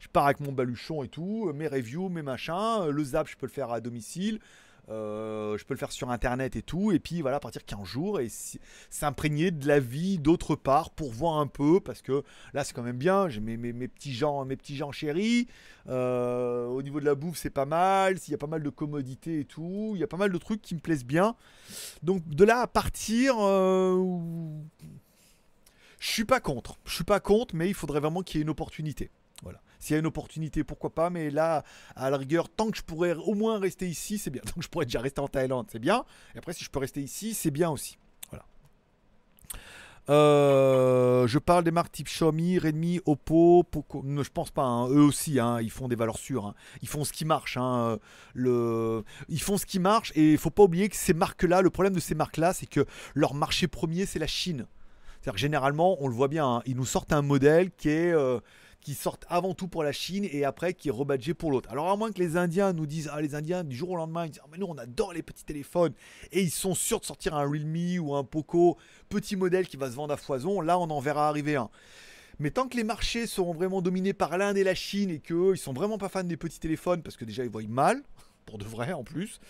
je pars avec mon baluchon et tout, mes reviews, mes machins, euh, le zap je peux le faire à domicile, je peux le faire sur internet et tout, et puis voilà, partir 15 jours et si- s'imprégner de la vie d'autre part pour voir un peu, parce que là c'est quand même bien, j'ai mes, mes- mes petits gens, mes petits gens chéris, euh, au niveau de la bouffe c'est pas mal, il y a pas mal de commodités et tout, il y a pas mal de trucs qui me plaisent bien. Donc de là à partir, euh, je suis pas contre, je suis pas contre, mais il faudrait vraiment qu'il y ait une opportunité. Voilà. S'il y a une opportunité, pourquoi pas, mais là, à la rigueur, tant que je pourrais au moins rester ici, c'est bien. <laughs> Tant que je pourrais déjà rester en Thaïlande, c'est bien. Et après, si je peux rester ici, c'est bien aussi. Voilà. Euh, je parle des marques type Xiaomi, Redmi, Oppo, Poco. Non, je pense pas. hein. Eux aussi, hein, ils font des valeurs sûres. hein. Ils font ce qui marche. hein. Le... Ils font ce qui marche. Et il faut pas oublier que ces marques-là, le problème de ces marques-là, c'est que leur marché premier, c'est la Chine. C'est-à-dire généralement, on le voit bien, ils nous sortent un modèle qui est euh, qui sortent avant tout pour la Chine et après qui est rebadgé pour l'autre. Alors à moins que les Indiens nous disent, ah les Indiens du jour au lendemain, ils disent, Ah, mais nous on adore les petits téléphones et ils sont sûrs de sortir un Realme ou un Poco petit modèle qui va se vendre à foison, là on en verra arriver un. Mais tant que les marchés seront vraiment dominés par l'Inde et la Chine et qu'eux, ils sont vraiment pas fans des petits téléphones parce que déjà ils voient mal, pour de vrai en plus,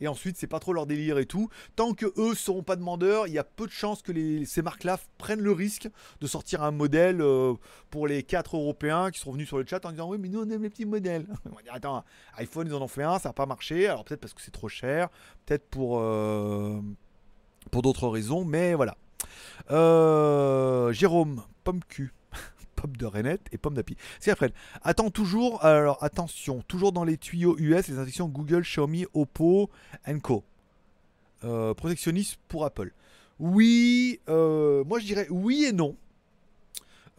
et ensuite c'est pas trop leur délire et tout, tant que eux seront pas demandeurs, il y a peu de chances que les- ces marques-là prennent le risque de sortir un modèle euh, pour les quatre Européens qui sont venus sur le chat en disant oui mais nous on aime les petits modèles. <laughs> On va dire attends, iPhone ils en ont fait un, ça n'a pas marché, alors peut-être parce que c'est trop cher, peut-être pour, euh, pour d'autres raisons, mais voilà. Euh, Jérôme, pomme cul. Pomme de Renette et pomme d'api. C'est après. Attends toujours, alors attention, toujours dans les tuyaux US, les instructions Google, Xiaomi, Oppo Co. Euh, pour Apple. Oui, euh, moi je dirais oui et non.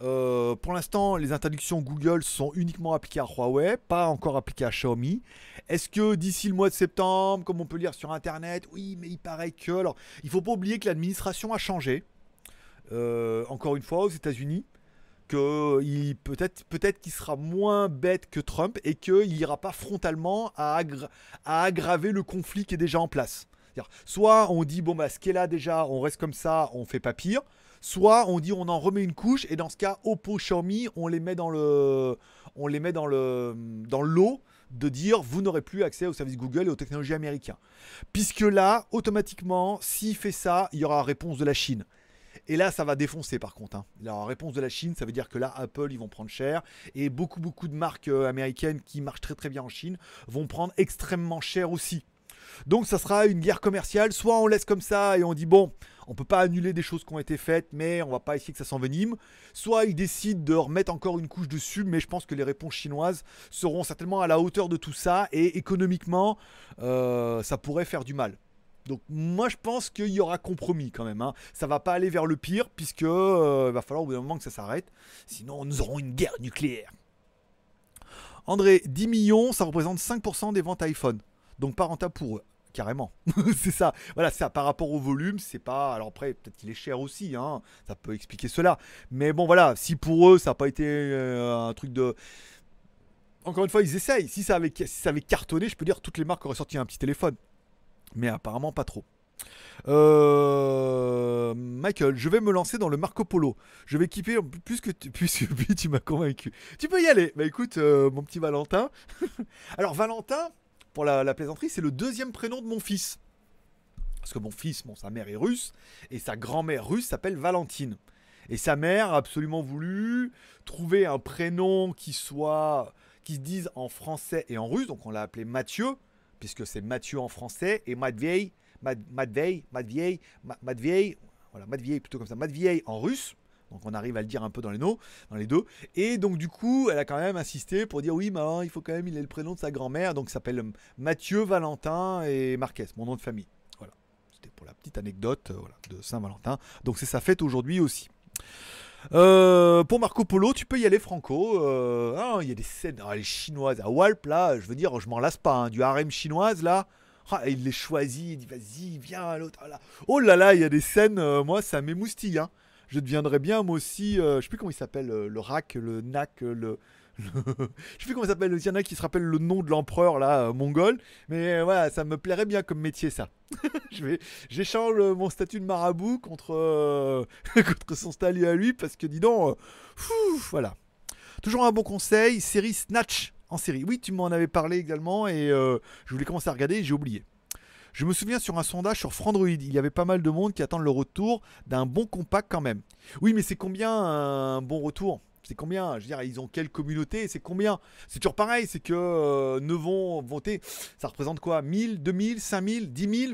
Euh, pour l'instant, les interdictions Google sont uniquement appliquées à Huawei, pas encore appliquées à Xiaomi. Est-ce que d'ici le mois de septembre, comme on peut lire sur Internet, oui, mais il paraît que... Alors, il faut pas oublier que l'administration a changé. Euh, encore une fois, aux États-Unis, que peut-être peut-être qu'il sera moins bête que Trump et qu'il n'ira pas frontalement à, aggraver le conflit qui est déjà en place. Soit on dit, bon, bah, ce qui est là déjà, on reste comme ça, on fait pas pire. Soit on dit, on en remet une couche, et dans ce cas, Oppo, Xiaomi, on les met dans le, on les met dans le, dans l'eau de dire vous n'aurez plus accès aux services Google et aux technologies américaines. Puisque là, automatiquement, s'il fait ça, il y aura réponse de la Chine. Et là, ça va défoncer par contre. Hein. La réponse de la Chine, ça veut dire que là, Apple, ils vont prendre cher. Et beaucoup, beaucoup de marques euh, américaines qui marchent très, très bien en Chine vont prendre extrêmement cher aussi. Donc ça sera une guerre commerciale. Soit on laisse comme ça et on dit bon, on peut pas annuler des choses qui ont été faites, mais on va pas essayer que ça s'envenime. Soit ils décident de remettre encore une couche dessus, mais je pense que les réponses chinoises seront certainement à la hauteur de tout ça et économiquement, euh, ça pourrait faire du mal. Donc moi je pense qu'il y aura compromis quand même. Hein. Ça va pas aller vers le pire puisque euh, va falloir au bout d'un moment que ça s'arrête. Sinon nous aurons une guerre nucléaire. André, 10 millions, ça représente 5% des ventes iPhone donc pas rentable pour eux carrément. <laughs> c'est ça. Voilà, ça par rapport au volume, c'est pas. Alors après, peut-être qu'il est cher aussi, hein. Ça peut expliquer cela. Mais bon, voilà, si pour eux, ça n'a pas été euh, un truc de. Encore une fois, ils essayent. Si ça, avait, si ça avait cartonné, je peux dire toutes les marques auraient sorti un petit téléphone. Mais apparemment, pas trop. Euh, Michael, je vais me lancer dans le Marco Polo. Je vais kiffer plus que tu, <laughs> tu m'as convaincu. Tu peux y aller. Bah écoute, euh, mon petit Valentin. <laughs> Alors Valentin, pour la, plaisanterie, c'est le deuxième prénom de mon fils. Parce que mon fils, sa mère est russe, et sa grand-mère russe s'appelle Valentine. Et sa mère a absolument voulu trouver un prénom qui soit, qui se dise en français et en russe, donc on l'a appelé Mathieu, puisque c'est Mathieu en français, et Matvei, Matvei, Matvei, Matvei, voilà, plutôt comme ça, Matvei en russe. Donc on arrive à le dire un peu dans les, dans les deux. Et donc du coup, elle a quand même insisté pour dire oui, mais il faut quand même, il ait le prénom de sa grand-mère. Donc s'appelle Mathieu, Valentin et Marquez, mon nom de famille. Voilà. C'était pour la petite anecdote euh, de Saint-Valentin. Donc c'est sa fête aujourd'hui aussi. Euh, pour Marco Polo, tu peux y aller franco. Euh, ah, il y a des scènes, ah, chinoises à Walp là, je veux dire, je m'en lasse pas. Hein, du harem chinoise là, ah, il les choisit, il dit vas-y, viens l'autre. là. Oh là là, il y a des scènes, moi ça m'émoustille. Hein je deviendrais bien moi aussi, euh, je sais plus comment il s'appelle, euh, le rack, le nac, le... <laughs> je sais plus comment il s'appelle, il y en a qui se rappelle le nom de l'empereur là, euh, mongol, mais voilà, ça me plairait bien comme métier ça. <laughs> je vais, j'échange mon statut de marabout contre, <laughs> contre son statut à lui parce que dis donc, voilà. Toujours un bon conseil, série Snatch en série. Oui, tu m'en avais parlé également et je voulais commencer à regarder j'ai oublié. Je me souviens sur un sondage sur Frandroid, il y avait pas mal de monde qui attendent le retour d'un bon compact quand même. Oui, mais c'est combien un bon retour? C'est combien? Je veux dire, ils ont quelle communauté? C'est combien? C'est toujours pareil, c'est que euh, ne vont voter. Ça représente quoi? 1000, 2000, 5000, 10 000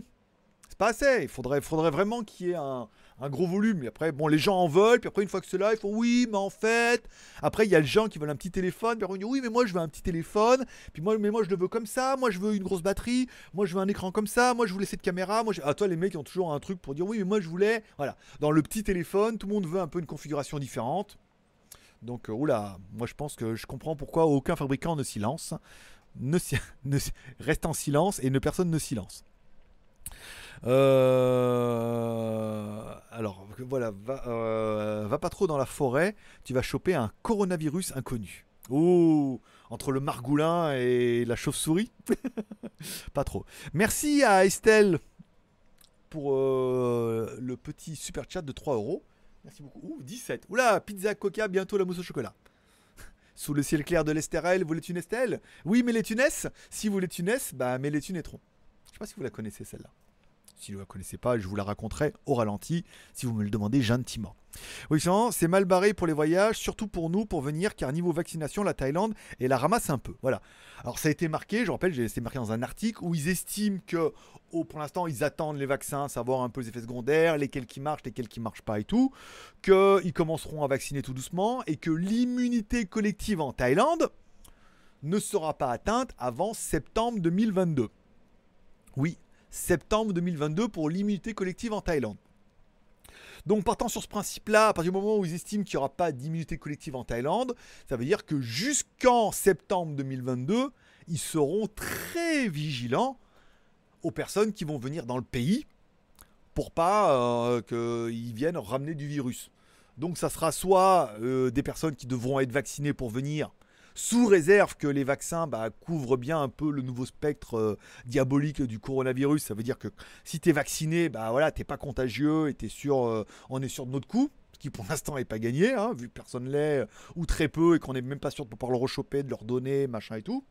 C'est pas assez. Il faudrait, vraiment qu'il y ait un, gros volume. Et après, bon, les gens en veulent. Puis après, une fois que c'est là, ils font oui, mais en fait. Après, il y a les gens qui veulent un petit téléphone. Puis après, ils oui, mais moi, je veux un petit téléphone. Puis moi, mais moi, je le veux comme ça. Moi, je veux une grosse batterie. Moi, je veux un écran comme ça. Moi, je voulais cette caméra. Moi, ah, toi, les mecs, ils ont toujours un truc pour dire oui, mais moi, je voulais. Voilà. Dans le petit téléphone, tout le monde veut un peu une configuration différente. Donc, euh, oula, moi, je pense que je comprends pourquoi aucun fabricant ne s'y lance. Ne, <laughs> reste en silence et ne personne ne s'y lance. Euh, alors voilà, euh, va, pas trop dans la forêt, tu vas choper un coronavirus inconnu. Oh, entre le margoulin et la chauve-souris? <laughs> Pas trop. Merci à Estelle pour le petit super chat de 3 euros. Merci beaucoup. Ouh, 17. Oula, pizza coca, bientôt la mousse au chocolat. <laughs> Sous le ciel clair de l'Estérel, vous les une Estelle? Oui, mais les tunesses? Si vous les tunesses, bah mais les tunétrons. Je sais pas si vous la connaissez celle-là. Si vous ne la connaissez pas, je vous la raconterai au ralenti si vous me le demandez gentiment. Oui, c'est mal barré pour les voyages, surtout pour nous, pour venir, car niveau vaccination, la Thaïlande, et la ramasse un peu. Voilà. Alors ça a été marqué, je rappelle, c'est marqué dans un article où ils estiment que, oh, pour l'instant, ils attendent les vaccins, savoir un peu les effets secondaires, lesquels qui marchent, lesquels qui marchent pas et tout, qu'ils commenceront à vacciner tout doucement, et que l'immunité collective en Thaïlande ne sera pas atteinte avant septembre 2022. Oui, septembre 2022 pour l'immunité collective en Thaïlande. Donc partant sur ce principe-là, à partir du moment où ils estiment qu'il n'y aura pas d'immunité collective en Thaïlande, ça veut dire que jusqu'en septembre 2022, ils seront très vigilants aux personnes qui vont venir dans le pays pour pas euh, qu'ils viennent ramener du virus. Donc ça sera soit euh, des personnes qui devront être vaccinées pour venir, sous réserve que les vaccins bah, couvrent bien un peu le nouveau spectre euh, diabolique du coronavirus. Ça veut dire que si tu es vacciné, bah voilà, t'es pas contagieux et sûr, on est sûr de notre coup. Ce qui pour l'instant n'est pas gagné, hein, vu que personne l'est, ou très peu, et qu'on n'est même pas sûr de pouvoir le rechoper, de leur donner, machin et tout.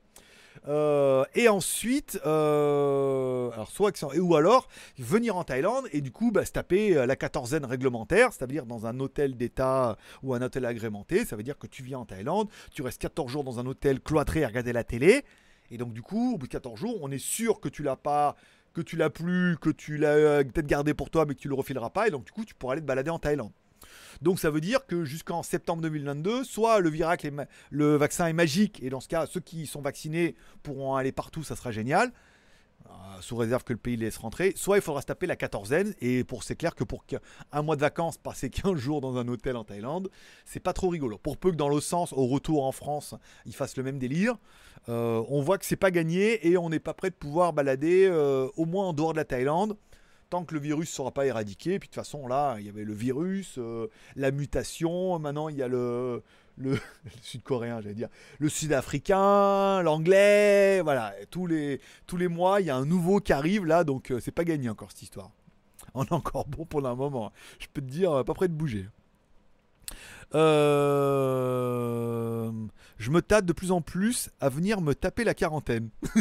Euh, et ensuite, euh, alors soit ou alors venir en Thaïlande et du coup bah, se taper euh, la quatorzaine réglementaire, c'est-à-dire dans un hôtel d'État ou un hôtel agrémenté. Ça veut dire que tu viens en Thaïlande, tu restes 14 jours dans un hôtel cloîtré à regarder la télé. Et donc du coup, au bout de 14 jours, on est sûr que tu l'as pas, que tu l'as plus, que tu l'as peut-être gardé pour toi, mais que tu le refileras pas. Et donc du coup, tu pourras aller te balader en Thaïlande. Donc ça veut dire que jusqu'en septembre 2022, soit le, le vaccin est magique, et dans ce cas, ceux qui sont vaccinés pourront aller partout, ça sera génial. Euh, sous réserve que le pays laisse rentrer, soit il faudra se taper la quatorzaine, et pour c'est clair que pour un mois de vacances, passer <laughs> 15 jours dans un hôtel en Thaïlande, c'est pas trop rigolo. Pour peu que dans le sens, au retour en France, ils fassent le même délire, euh, on voit que c'est pas gagné et on n'est pas prêt de pouvoir balader euh, au moins en dehors de la Thaïlande tant que le virus ne sera pas éradiqué. Puis de toute façon, là, il y avait le virus, euh, la mutation, maintenant il y a le, <laughs> sud-coréen, j'allais dire, le sud-africain, l'anglais, voilà, tous les, mois, il y a un nouveau qui arrive là, donc euh, c'est pas gagné encore cette histoire. On est encore bon pour un moment. Je peux te dire, pas prêt de bouger. Euh, je me tâte de plus en plus à venir me taper la quarantaine. <laughs>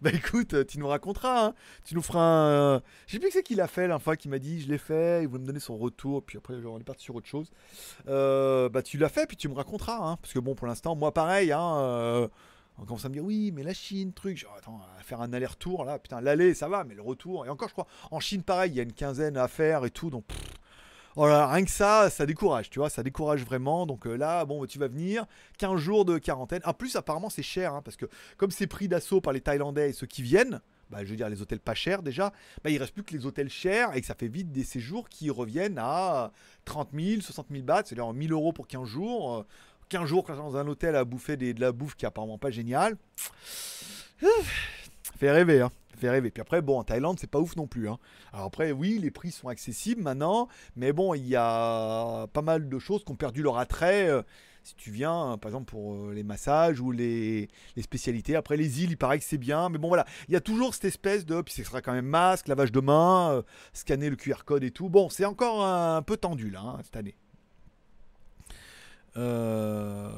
bah écoute, tu nous raconteras. Hein. Tu nous feras un. Je sais plus que c'est qu'il a fait fois qui m'a dit je l'ai fait, il voulait me donner son retour, puis après on est parti sur autre chose. Euh, bah tu l'as fait, puis tu me raconteras. Hein. Parce que bon, pour l'instant, moi pareil, hein, euh, on commence à me dire oui, mais la Chine, truc. Genre, attends, faire un aller-retour là, putain, l'aller ça va, mais le retour. Et encore, je crois, en Chine pareil, il y a une quinzaine à faire et tout, donc. Voilà, rien que ça, ça décourage, tu vois, ça décourage vraiment. Donc euh, là, bon, tu vas venir, 15 jours de quarantaine. En plus, apparemment, c'est cher, hein, parce que comme c'est pris d'assaut par les Thaïlandais et ceux qui viennent, bah, je veux dire les hôtels pas chers déjà, bah, il reste plus que les hôtels chers et que ça fait vite des séjours qui reviennent à 30 000, 60 000 bahts, c'est-à-dire 1000 euros pour 15 jours. 15 euh, jours dans un hôtel à bouffer de la bouffe qui est apparemment pas génial. Fait rêver, hein fait rêver. Puis après, bon, en Thaïlande, c'est pas ouf non plus. Hein. Alors après, oui, les prix sont accessibles maintenant, mais bon, il y a pas mal de choses qui ont perdu leur attrait. Euh, si tu viens, par exemple, pour euh, les massages ou les, spécialités. Après, les îles, il paraît que c'est bien. Mais bon, voilà. Il y a toujours cette espèce de. Puis ce sera quand même masque, lavage de main, euh, scanner le QR code et tout. Bon, c'est encore un, peu tendu, là, hein, cette année. Euh.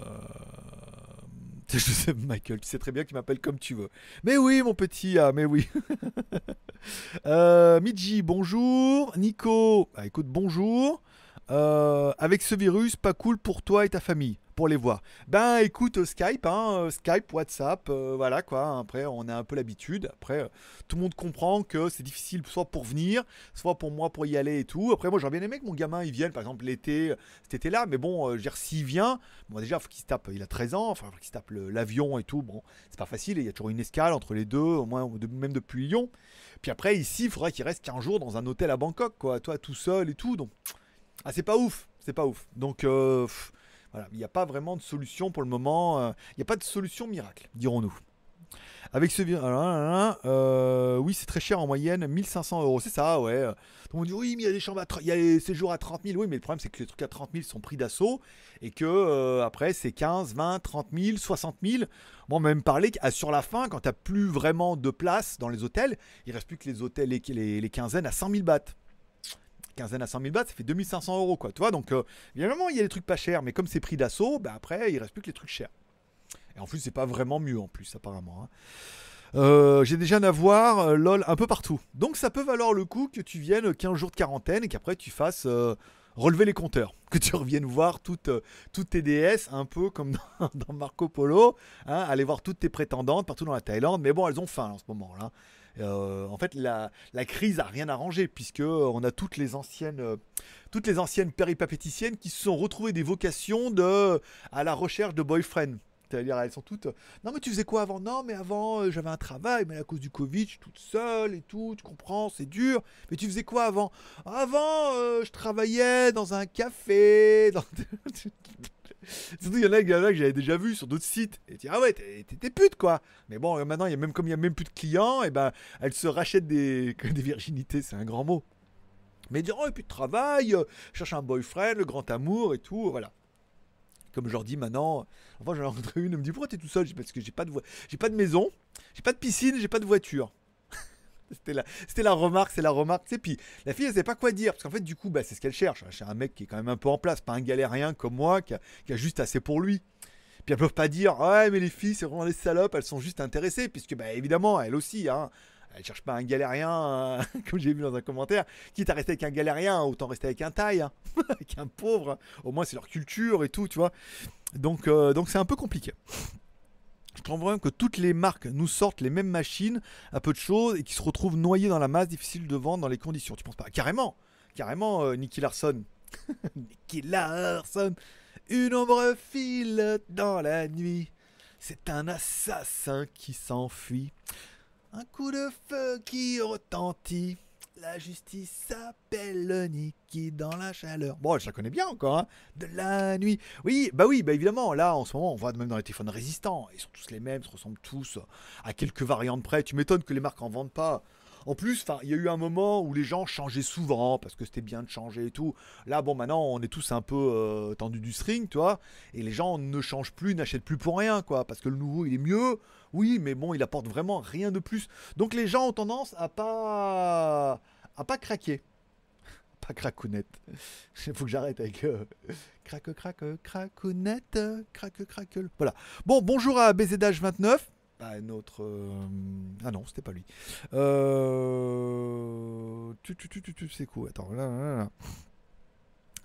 <laughs> Je sais, Michael, tu sais très bien que tu m'appelles comme tu veux. Mais oui, mon petit, ah, mais oui. <laughs> euh, Midji, bonjour. Nico, bah, écoute, bonjour. Euh, avec ce virus, pas cool pour toi et ta famille pour les voir Ben écoute, euh, Skype, hein, euh, Skype, WhatsApp, voilà quoi. Après, on a un peu l'habitude. Après, tout le monde comprend que c'est difficile soit pour venir, soit pour moi pour y aller et tout. Après, moi j'aurais bien aimé que mon gamin il vienne, par exemple l'été, cet été-là. Mais bon, je s'il vient, bon déjà, faut qu'il se tape, il a 13 ans, enfin, faut qu'il se tape l'avion et tout. Bon, c'est pas facile, il y a toujours une escale entre les deux, au moins, même depuis Lyon. Puis après, ici, il faudrait qu'il reste 15 jours dans un hôtel à Bangkok, quoi, toi tout seul et tout. Donc, ah, c'est pas ouf, c'est pas ouf. Donc, il n'y a pas vraiment de solution pour le moment. Euh, il n'y a pas de solution miracle, dirons-nous. Avec ce euh, oui, c'est très cher en moyenne, 1500 euros. C'est ça, ouais. Tout le monde dit oui, mais il y a des chambres, il y a des séjours à 30 000. Oui, mais le problème, c'est que les trucs à 30 000 sont pris d'assaut et que euh, après, c'est 15, 20, 30 000, 60 000. Bon, même parler sur la fin, quand tu n'as plus vraiment de place dans les hôtels, il reste plus que les hôtels, les, les, les quinzaines à 100 000 bahts quinzaine à 100 000 bahts, ça fait 2500 euros, quoi. Tu vois, donc, euh, évidemment, il y a des trucs pas chers, mais comme c'est pris d'assaut, bah, après, il reste plus que les trucs chers. Et en plus, c'est pas vraiment mieux, en plus, apparemment. Hein. Euh, j'ai déjà un avoir, euh, lol, un peu partout. Donc, ça peut valoir le coup que tu viennes 15 jours de quarantaine et qu'après, tu fasses relever les compteurs. <laughs> Que tu reviennes voir toutes, tes DS, un peu comme <laughs> dans, Marco Polo. Hein, aller voir toutes tes prétendantes partout dans la Thaïlande. Mais bon, elles ont faim en ce moment là. Euh, en fait, la, crise a rien arrangé puisque euh, on a toutes les anciennes, euh, toutes les anciennes péripapéticiennes qui se sont retrouvées des vocations de à la recherche de boyfriend. C'est-à-dire, elles sont toutes. Non, mais tu faisais quoi avant? Non, mais avant, j'avais un travail, mais à cause du Covid, je suis toute seule et tout, tu comprends, c'est dur. Mais tu faisais quoi avant? Avant, je travaillais dans un café. <laughs> <laughs> Surtout, il y en a, que j'avais déjà vu sur d'autres sites. Et tu dis, ah ouais, t'es pute, quoi. Mais bon, maintenant, y a même, comme il n'y a même plus de clients, et ben, elles se rachètent <laughs> des, virginités, c'est un grand mot. Mais dire, oh, et puis de travail, euh, cherche un boyfriend, le grand amour et tout, voilà. Comme je leur dis maintenant, enfin j'en ai rencontré une, elle me dit pourquoi t'es tout seul? Parce que j'ai pas j'ai pas de maison, j'ai pas de piscine, j'ai pas de voiture. C'était la, c'était la remarque, c'est la remarque. Sais, puis la fille, elle sait pas quoi dire. Parce qu'en fait, du coup, bah, c'est ce qu'elle cherche. C'est un mec qui est quand même un peu en place, pas un galérien comme moi, qui a, juste assez pour lui. Puis elles peuvent pas dire, ouais, mais les filles, c'est vraiment des salopes, elles sont juste intéressées. Puisque, bah, évidemment, elles aussi, hein. Elle cherche pas un galérien, euh, <laughs> comme j'ai vu dans un commentaire. Quitte à rester avec un galérien, autant rester avec un taille, hein. <laughs> avec un pauvre. Hein. Au moins, c'est leur culture et tout, tu vois. Donc, euh, donc c'est un peu compliqué. Je trouve vraiment que toutes les marques nous sortent les mêmes machines à peu de choses et qui se retrouvent noyées dans la masse, difficile de vendre dans les conditions. Tu penses pas? Carrément, carrément, euh, Nicky Larson. <laughs> Nicky Larson, une ombre file dans la nuit. C'est un assassin qui s'enfuit. Un coup de feu qui retentit. La justice s'appelle Niki dans la chaleur. Bon, je la connais bien encore, hein. De la nuit. Oui, bah oui, bah évidemment, là, en ce moment, on voit même dans les téléphones résistants. Ils sont tous les mêmes, se ressemblent tous à quelques variantes près. Tu m'étonnes que les marques en vendent pas. En plus, il y a eu un moment où les gens changeaient souvent parce que c'était bien de changer et tout. Là, bon, maintenant, on est tous un peu euh, tendus du string, tu vois. Et les gens ne changent plus, n'achètent plus pour rien, quoi. Parce que le nouveau, il est mieux. Oui, mais bon, il apporte vraiment rien de plus. Donc les gens ont tendance à pas à pas craquer. <laughs> Pas cracounette. <laughs> Il faut que j'arrête avec euh, <laughs> craque craque cracounette, craque craque. Voilà. Bon, bonjour à BZH29. Ah, notre. Euh, ah non, c'était pas lui. Euh... Tu, tu, tu, tu, c'est quoi Attends, là, là, là.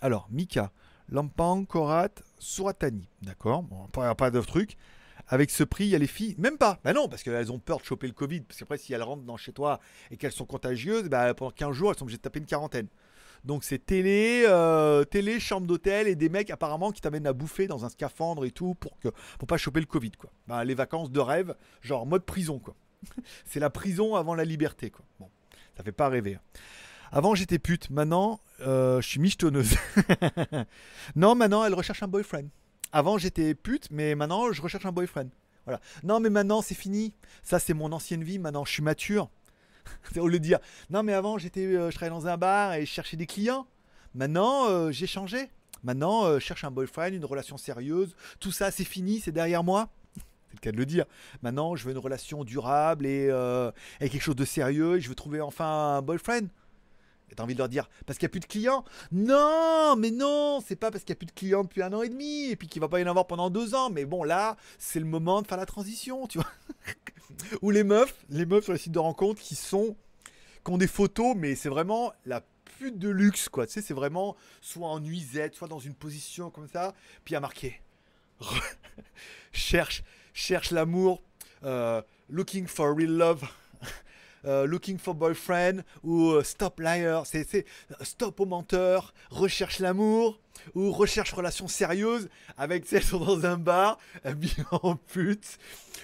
Alors, Mika, Lampang, Korat, Suratani. D'accord Bon, pas, pas d'autres trucs. Avec ce prix, il y a les filles, même pas. Bah non, parce qu'elles ont peur de choper le Covid. Parce qu'après, si elles rentrent dans chez toi et qu'elles sont contagieuses, bah, pendant 15 jours, elles sont obligées de taper une quarantaine. Donc c'est télé, euh, télé, chambre d'hôtel et des mecs apparemment qui t'amènent à bouffer dans un scaphandre et tout pour que pour pas choper le Covid quoi. Bah, les vacances de rêve, genre mode prison quoi. <laughs> c'est la prison avant la liberté quoi. Bon, ça fait pas rêver. Hein. Avant j'étais pute, maintenant euh, je suis michetonneuse. <laughs> non, maintenant elle recherche un boyfriend. Avant j'étais pute, mais maintenant je recherche un boyfriend. Voilà. Non, mais maintenant c'est fini. Ça c'est mon ancienne vie. Maintenant je suis mature. C'est <laughs> au lieu de dire non mais avant j'étais euh, je travaillais dans un bar et je cherchais des clients. Maintenant euh, j'ai changé. Maintenant euh, je cherche un boyfriend, une relation sérieuse. Tout ça c'est fini, c'est derrière moi. <laughs> C'est le cas de le dire. Maintenant je veux une relation durable et, et quelque chose de sérieux. Et je veux trouver enfin un boyfriend. T'as envie de leur dire parce qu'il n'y a plus de clients Non, mais non, c'est pas parce qu'il n'y a plus de clients depuis un an et demi et puis qu'il va pas y en avoir pendant deux ans. Mais bon, là, c'est le moment de faire la transition, tu vois. <laughs> Ou les meufs, les meufs sur les sites de rencontres qui sont, qui ont des photos, mais c'est vraiment la pute de luxe, quoi. Tu sais, c'est vraiment soit en nuisette, soit dans une position comme ça, puis à marquer. <laughs> cherche, cherche l'amour. Euh, looking for real love. Euh, looking for boyfriend ou euh, Stop liar, c'est Stop au menteur, recherche l'amour ou recherche relation sérieuse avec celles sont dans un bar <laughs> habillées en pute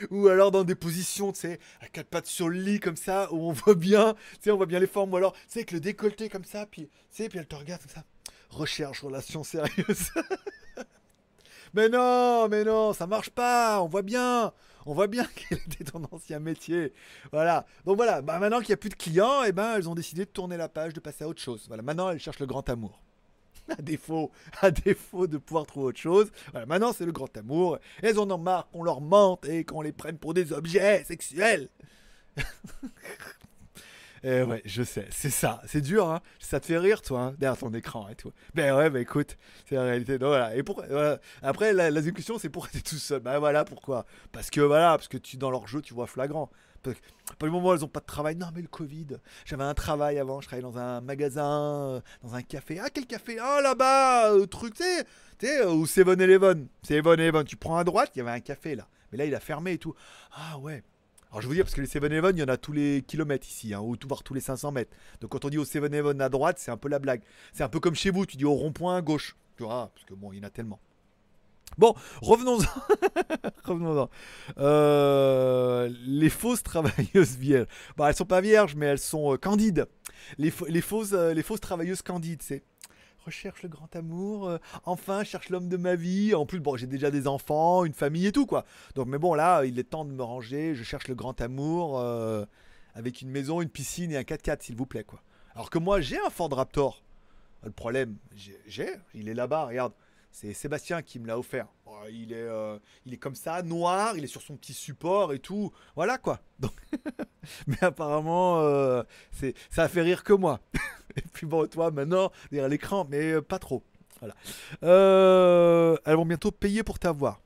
ou alors dans des positions tu sais à quatre pattes sur le lit comme ça où on voit bien tu sais on voit bien les formes ou alors tu sais avec le décolleté comme ça puis tu sais puis elle te regarde comme ça. Recherche relation sérieuse <laughs> mais non mais non ça marche pas on voit bien on voit bien <laughs> qu'elle était ton ancien métier. Voilà. Donc voilà, bah, maintenant qu'il n'y a plus de clients, eh ben, elles ont décidé de tourner la page, de passer à autre chose. Voilà, maintenant elles cherchent le grand amour. <laughs> À défaut, à défaut de pouvoir trouver autre chose. Voilà, maintenant c'est le grand amour. Elles en ont marre qu'on leur mente et qu'on les prenne pour des objets sexuels. <laughs> Eh ouais, je sais, c'est ça, c'est dur, hein. Ça te fait rire, toi, hein, derrière ton écran et tout. Ben ouais, bah écoute, c'est la réalité. Donc, voilà. Et pour, Après, la, question, c'est pourquoi t'es <laughs> tout seul. Ben voilà, pourquoi? Parce que voilà, parce que tu dans leur jeu, tu vois flagrant. Parce que, le moment, elles ont pas de travail. Non, mais le Covid. J'avais un travail avant. Je travaillais dans un magasin, euh, dans un café. Ah, quel café? Ah, là-bas, euh, truc, tu sais, sais, ou 7-Eleven. 7-Eleven, tu prends à droite, il y avait un café là. Mais là, il a fermé et tout. Ah ouais. Alors je vous dire, parce que les 7-Eleven, il y en a tous les kilomètres ici, hein, ou tout voir tous les 500 mètres. Donc quand on dit au 7-Eleven à droite, c'est un peu la blague. C'est un peu comme chez vous, tu dis au rond-point à gauche. Tu vois, parce que bon, il y en a tellement. Bon, revenons-en. <laughs> revenons-en. Euh, les fausses travailleuses vierges. Bon, elles sont pas vierges, mais elles sont euh, candides. Les, les, fausses, euh, les fausses travailleuses candides, c'est recherche le grand amour, enfin cherche l'homme de ma vie. En plus, bon, j'ai déjà des enfants, une famille et tout quoi. Donc, mais bon, là, il est temps de me ranger. Je cherche le grand amour avec une maison, une piscine et un 4x4, s'il vous plaît quoi. Alors que moi, j'ai un Ford Raptor. Le problème, j'ai, il est là-bas, regarde. C'est Sébastien qui me l'a offert. Oh, il, est, euh, il est comme ça, noir, il est sur son petit support et tout. Voilà quoi. Donc <laughs> mais apparemment, euh, ça a fait rire que moi. <laughs> et puis bon, toi maintenant, derrière l'écran, mais euh, pas trop. Voilà. elles vont bientôt payer pour t'avoir.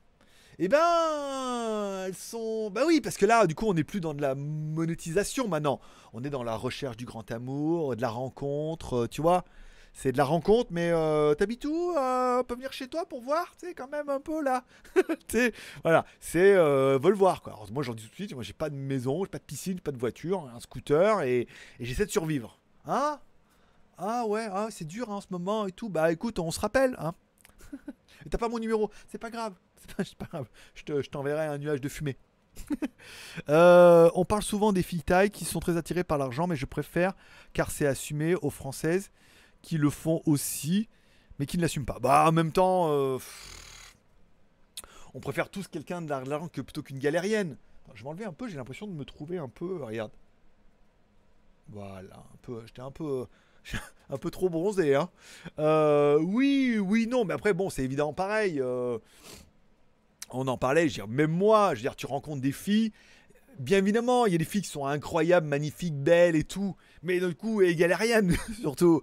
Eh ben, elles sont. Bah oui, parce que là, du coup, on n'est plus dans de la monétisation maintenant. On est dans la recherche du grand amour, de la rencontre, tu vois c'est de la rencontre, mais euh, t'habites où euh, On peut venir chez toi pour voir, tu sais, quand même un peu là. <laughs> tu voilà, c'est euh, veulent voir quoi. Alors, moi, j'en dis tout de suite, moi, j'ai pas de maison, j'ai pas de piscine, pas de voiture, un scooter et, j'essaie de survivre. Hein? Ah ouais, ah, c'est dur hein, en ce moment et tout. Bah écoute, on se rappelle, hein. <laughs> T'as pas mon numéro, c'est pas grave, <laughs> c'est pas, grave. Je t'enverrai un nuage de fumée. <laughs> Euh, on parle souvent des filles taille qui sont très attirées par l'argent, mais je préfère car c'est assumé aux françaises qui le font aussi, mais qui ne l'assument pas. Bah, en même temps, euh, on préfère tous quelqu'un de l'argent que plutôt qu'une galérienne. je vais m'enlever un peu, j'ai l'impression de me trouver un peu. Regarde. Voilà, un peu. J'étais un peu. <laughs> un peu trop bronzé, hein. Euh, oui, oui, non, mais après, bon, c'est évidemment pareil. Euh, on en parlait, je veux dire, même moi, je veux dire, tu rencontres des filles, bien évidemment, il y a des filles qui sont incroyables, magnifiques, belles et tout, mais du coup, galériennes <laughs> surtout.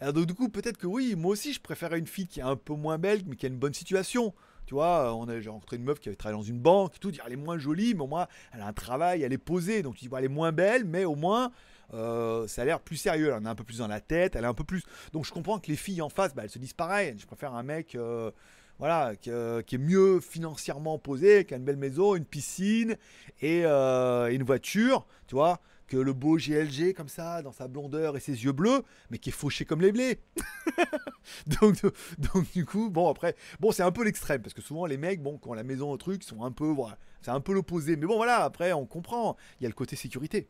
Alors, donc, du coup, peut-être que oui, moi aussi, je préférerais une fille qui est un peu moins belle, mais qui a une bonne situation. Tu vois, on a, j'ai rencontré une meuf qui avait travaillé dans une banque, tout, dire elle est moins jolie, mais au moins, elle a un travail, elle est posée. Donc, tu dis, elle est moins belle, mais au moins, euh, ça a l'air plus sérieux. Elle en a un peu plus dans la tête, elle est un peu plus. Donc, je comprends que les filles en face, bah, elles se disent pareil. Je préfère un mec. Euh, voilà, euh, qui, est mieux financièrement posé, qui a une belle maison, une piscine et une voiture, tu vois, que le beau GLG comme ça, dans sa blondeur et ses yeux bleus, mais qui est fauché comme les blés. <laughs> donc, donc du coup, bon après, bon c'est un peu l'extrême parce que souvent les mecs, bon, quand la maison au truc, sont un peu, voilà, c'est un peu l'opposé. Mais bon voilà, après on comprend, il y a le côté sécurité.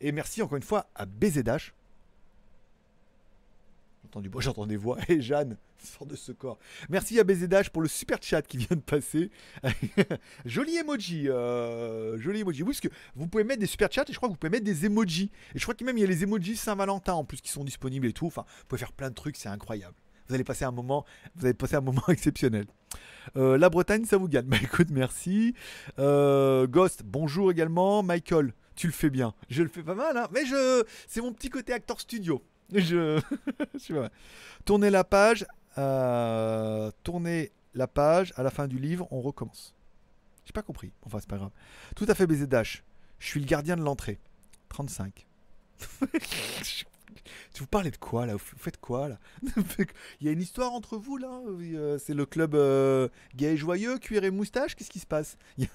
Et merci encore une fois à BZH entendu, j'entends des voix. Et Jeanne sort de ce corps. Merci à BZH pour le super chat qui vient de passer. <laughs> joli emoji. Euh, joli emoji. Oui, parce que vous pouvez mettre des super chats et je crois que vous pouvez mettre des emojis. Et je crois qu'il même il y a les emojis Saint-Valentin en plus qui sont disponibles et tout. Enfin, vous pouvez faire plein de trucs, c'est incroyable. Vous allez passer un moment, vous allez passer un moment <laughs> exceptionnel. Euh, la Bretagne, ça vous gagne. Bah écoute, merci. Euh, Ghost, bonjour également. Michael, tu le fais bien. Je le fais pas mal, hein. Mais je, c'est mon petit côté acteur studio. Je. <laughs> Tournez la page. Euh... Tournez la page. À la fin du livre, on recommence. J'ai pas compris. Enfin, c'est pas grave. Tout à fait baiser Dash. Je suis le gardien de l'entrée. 35. <laughs> vous parlez de quoi là? Vous faites quoi là? <laughs> Il y a une histoire entre vous là? Euh, C'est le club euh, gay et joyeux, cuir et moustache? Qu'est-ce qui se passe? <laughs> Il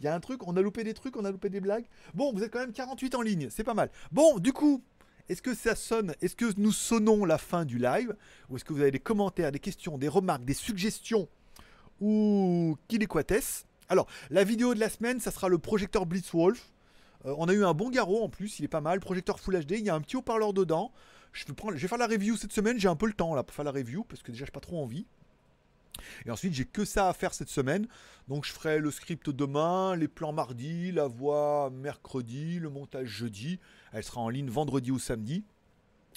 y, a, un truc, on a loupé des trucs, on a loupé des blagues. Bon, vous êtes quand même 48 en ligne, c'est pas mal. Bon, du coup, est-ce que ça sonne Est-ce que nous sonnons la fin du live? Ou est-ce que vous avez des commentaires, des questions, des remarques, des suggestions? Ou qu'il est Alors, la vidéo de la semaine, ça sera le projecteur Blitzwolf. Euh, on a eu un bon garrot en plus, il est pas mal. Projecteur Full HD, il y a un petit haut-parleur dedans. Je vais, faire la review cette semaine, j'ai un peu le temps là pour faire la review parce que déjà j'ai pas trop envie. Et ensuite, j'ai que ça à faire cette semaine. Donc, je ferai le script demain, les plans mardi, la voix mercredi, le montage jeudi. Elle sera en ligne vendredi ou samedi.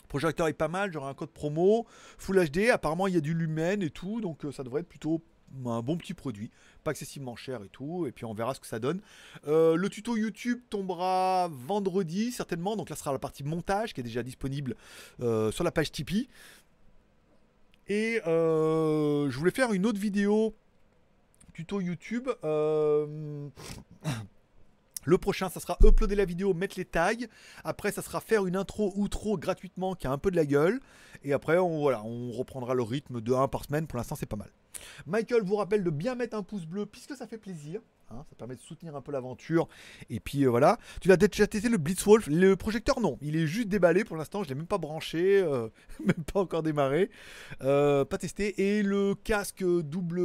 Projecteur est pas mal, j'aurai un code promo. Full HD, apparemment, il y a du lumen et tout. Donc, euh, ça devrait être plutôt un bon petit produit, pas excessivement cher et tout, et puis on verra ce que ça donne. Euh, le tuto YouTube tombera vendredi certainement, donc là sera la partie montage qui est déjà disponible euh, sur la page Tipeee. Et euh, je voulais faire une autre vidéo tuto YouTube. <sniffs> Le prochain, ça sera uploader la vidéo, mettre les tags. Après, ça sera faire une intro outro gratuitement qui a un peu de la gueule. Et après, on, voilà, on reprendra le rythme de 1 par semaine. Pour l'instant, c'est pas mal. Michael vous rappelle de bien mettre un pouce bleu puisque ça fait plaisir. Hein, ça permet de soutenir un peu l'aventure. Et puis euh, voilà. Tu l'as déjà testé le Blitzwolf? Le projecteur, non. Il est juste déballé pour l'instant. Je l'ai même pas branché. euh, <laughs> même pas encore démarré. Euh, pas testé. Et le casque double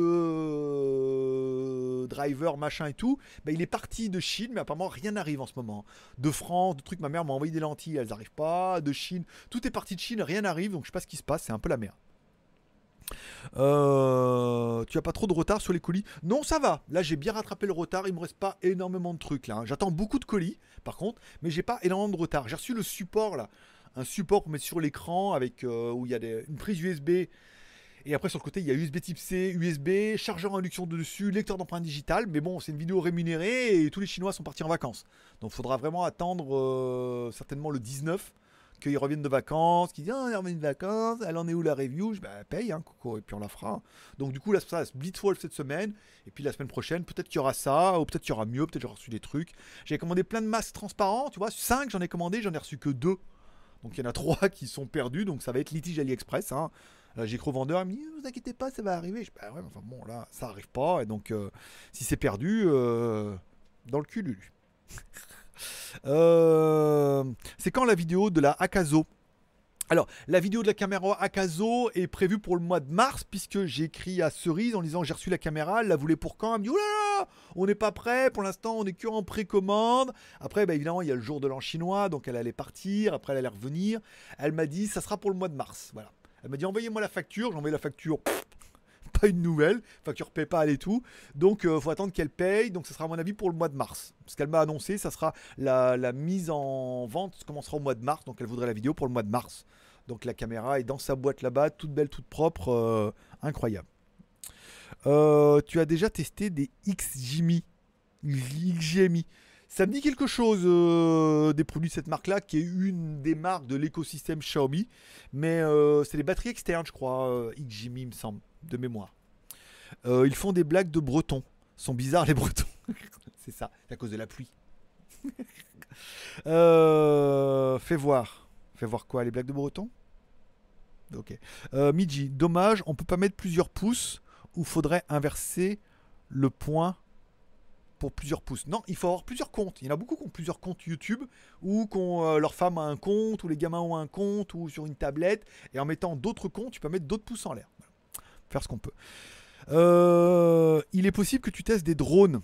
driver, machin et tout. bah, il est parti de Chine. Mais apparemment, rien n'arrive en ce moment. De France, de trucs. Ma mère m'a envoyé des lentilles. Elles n'arrivent pas. De Chine. Tout est parti de Chine. Rien n'arrive. Donc je sais pas ce qui se passe. C'est un peu la merde. Euh, tu as pas trop de retard sur les colis Non, ça va. Là, j'ai bien rattrapé le retard. Il me reste pas énormément de trucs là. hein. J'attends beaucoup de colis, par contre, mais j'ai pas énormément de retard. J'ai reçu le support là, un support pour mettre sur l'écran avec euh, où il y a une prise USB. Et après sur le côté, il y a USB Type C, USB, chargeur induction dessus, lecteur d'empreintes digitales. Mais bon, c'est une vidéo rémunérée et tous les Chinois sont partis en vacances. Donc, faudra vraiment attendre euh, certainement le 19 qu'ils reviennent de vacances, qu'ils disent ah, de vacances, elle en est où la review? Je bah paye, hein, Coco, et puis on la fera. Donc du coup là ça c'est Blitzwolf cette semaine, et puis la semaine prochaine peut-être qu'il y aura ça, ou peut-être qu'il y aura mieux, peut-être j'aurai reçu des trucs. J'ai commandé plein de masques transparents, tu vois, 5 j'en ai commandé, j'en ai reçu que 2. Donc il y en a <laughs> 3 qui sont perdus, donc ça va être litige AliExpress. Hein. Euh, J'ai écrit au vendeur, il me dit vous inquiétez pas, ça va arriver. Je dis bah ouais, enfin bon là ça arrive pas, et donc euh, si c'est perdu, euh, dans le cul Lulu. <laughs> Euh, c'est quand la vidéo de la Akazo? Alors, la vidéo de la caméra Akazo est prévue pour le mois de mars, puisque j'ai écrit à Cerise en disant j'ai reçu la caméra, elle la voulait pour quand? Elle me dit oulala, on n'est pas prêt, pour l'instant on est que en précommande. Après, bah, évidemment, il y a le jour de l'an chinois, donc elle allait partir, après elle allait revenir. Elle m'a dit ça sera pour le mois de mars. Voilà. Elle m'a dit envoyez-moi la facture, j'ai envoyé la facture. Une nouvelle, facture PayPal et tout. Donc, il faut attendre qu'elle paye. Donc, ce sera à mon avis pour le mois de mars. Ce qu'elle m'a annoncé, ça sera la, mise en vente commencera au mois de mars. Donc, elle voudrait la vidéo pour le mois de mars. Donc la caméra est dans sa boîte là-bas, toute belle, toute propre, euh, incroyable. Euh, tu as déjà testé des XGMI XGMI. Ça me dit quelque chose euh, des produits de cette marque-là, qui est une des marques de l'écosystème Xiaomi. Mais euh, c'est les batteries externes, je crois, euh, XGMI, il me semble, de mémoire. Euh, ils font des blagues de bretons. Ils sont bizarres les bretons. <laughs> c'est ça, c'est à cause de la pluie. <laughs> Euh, fais voir. Fais voir quoi Les blagues de breton Ok. Euh, Miji, dommage, on peut pas mettre plusieurs pouces ou faudrait inverser le point pour plusieurs pouces. Non, il faut avoir plusieurs comptes. Il y en a beaucoup qui ont plusieurs comptes YouTube ou qu'on euh, leur femme a un compte ou les gamins ont un compte ou sur une tablette et en mettant d'autres comptes, tu peux mettre d'autres pouces en l'air. Ce qu'on peut. Euh, il est possible que tu testes des drones.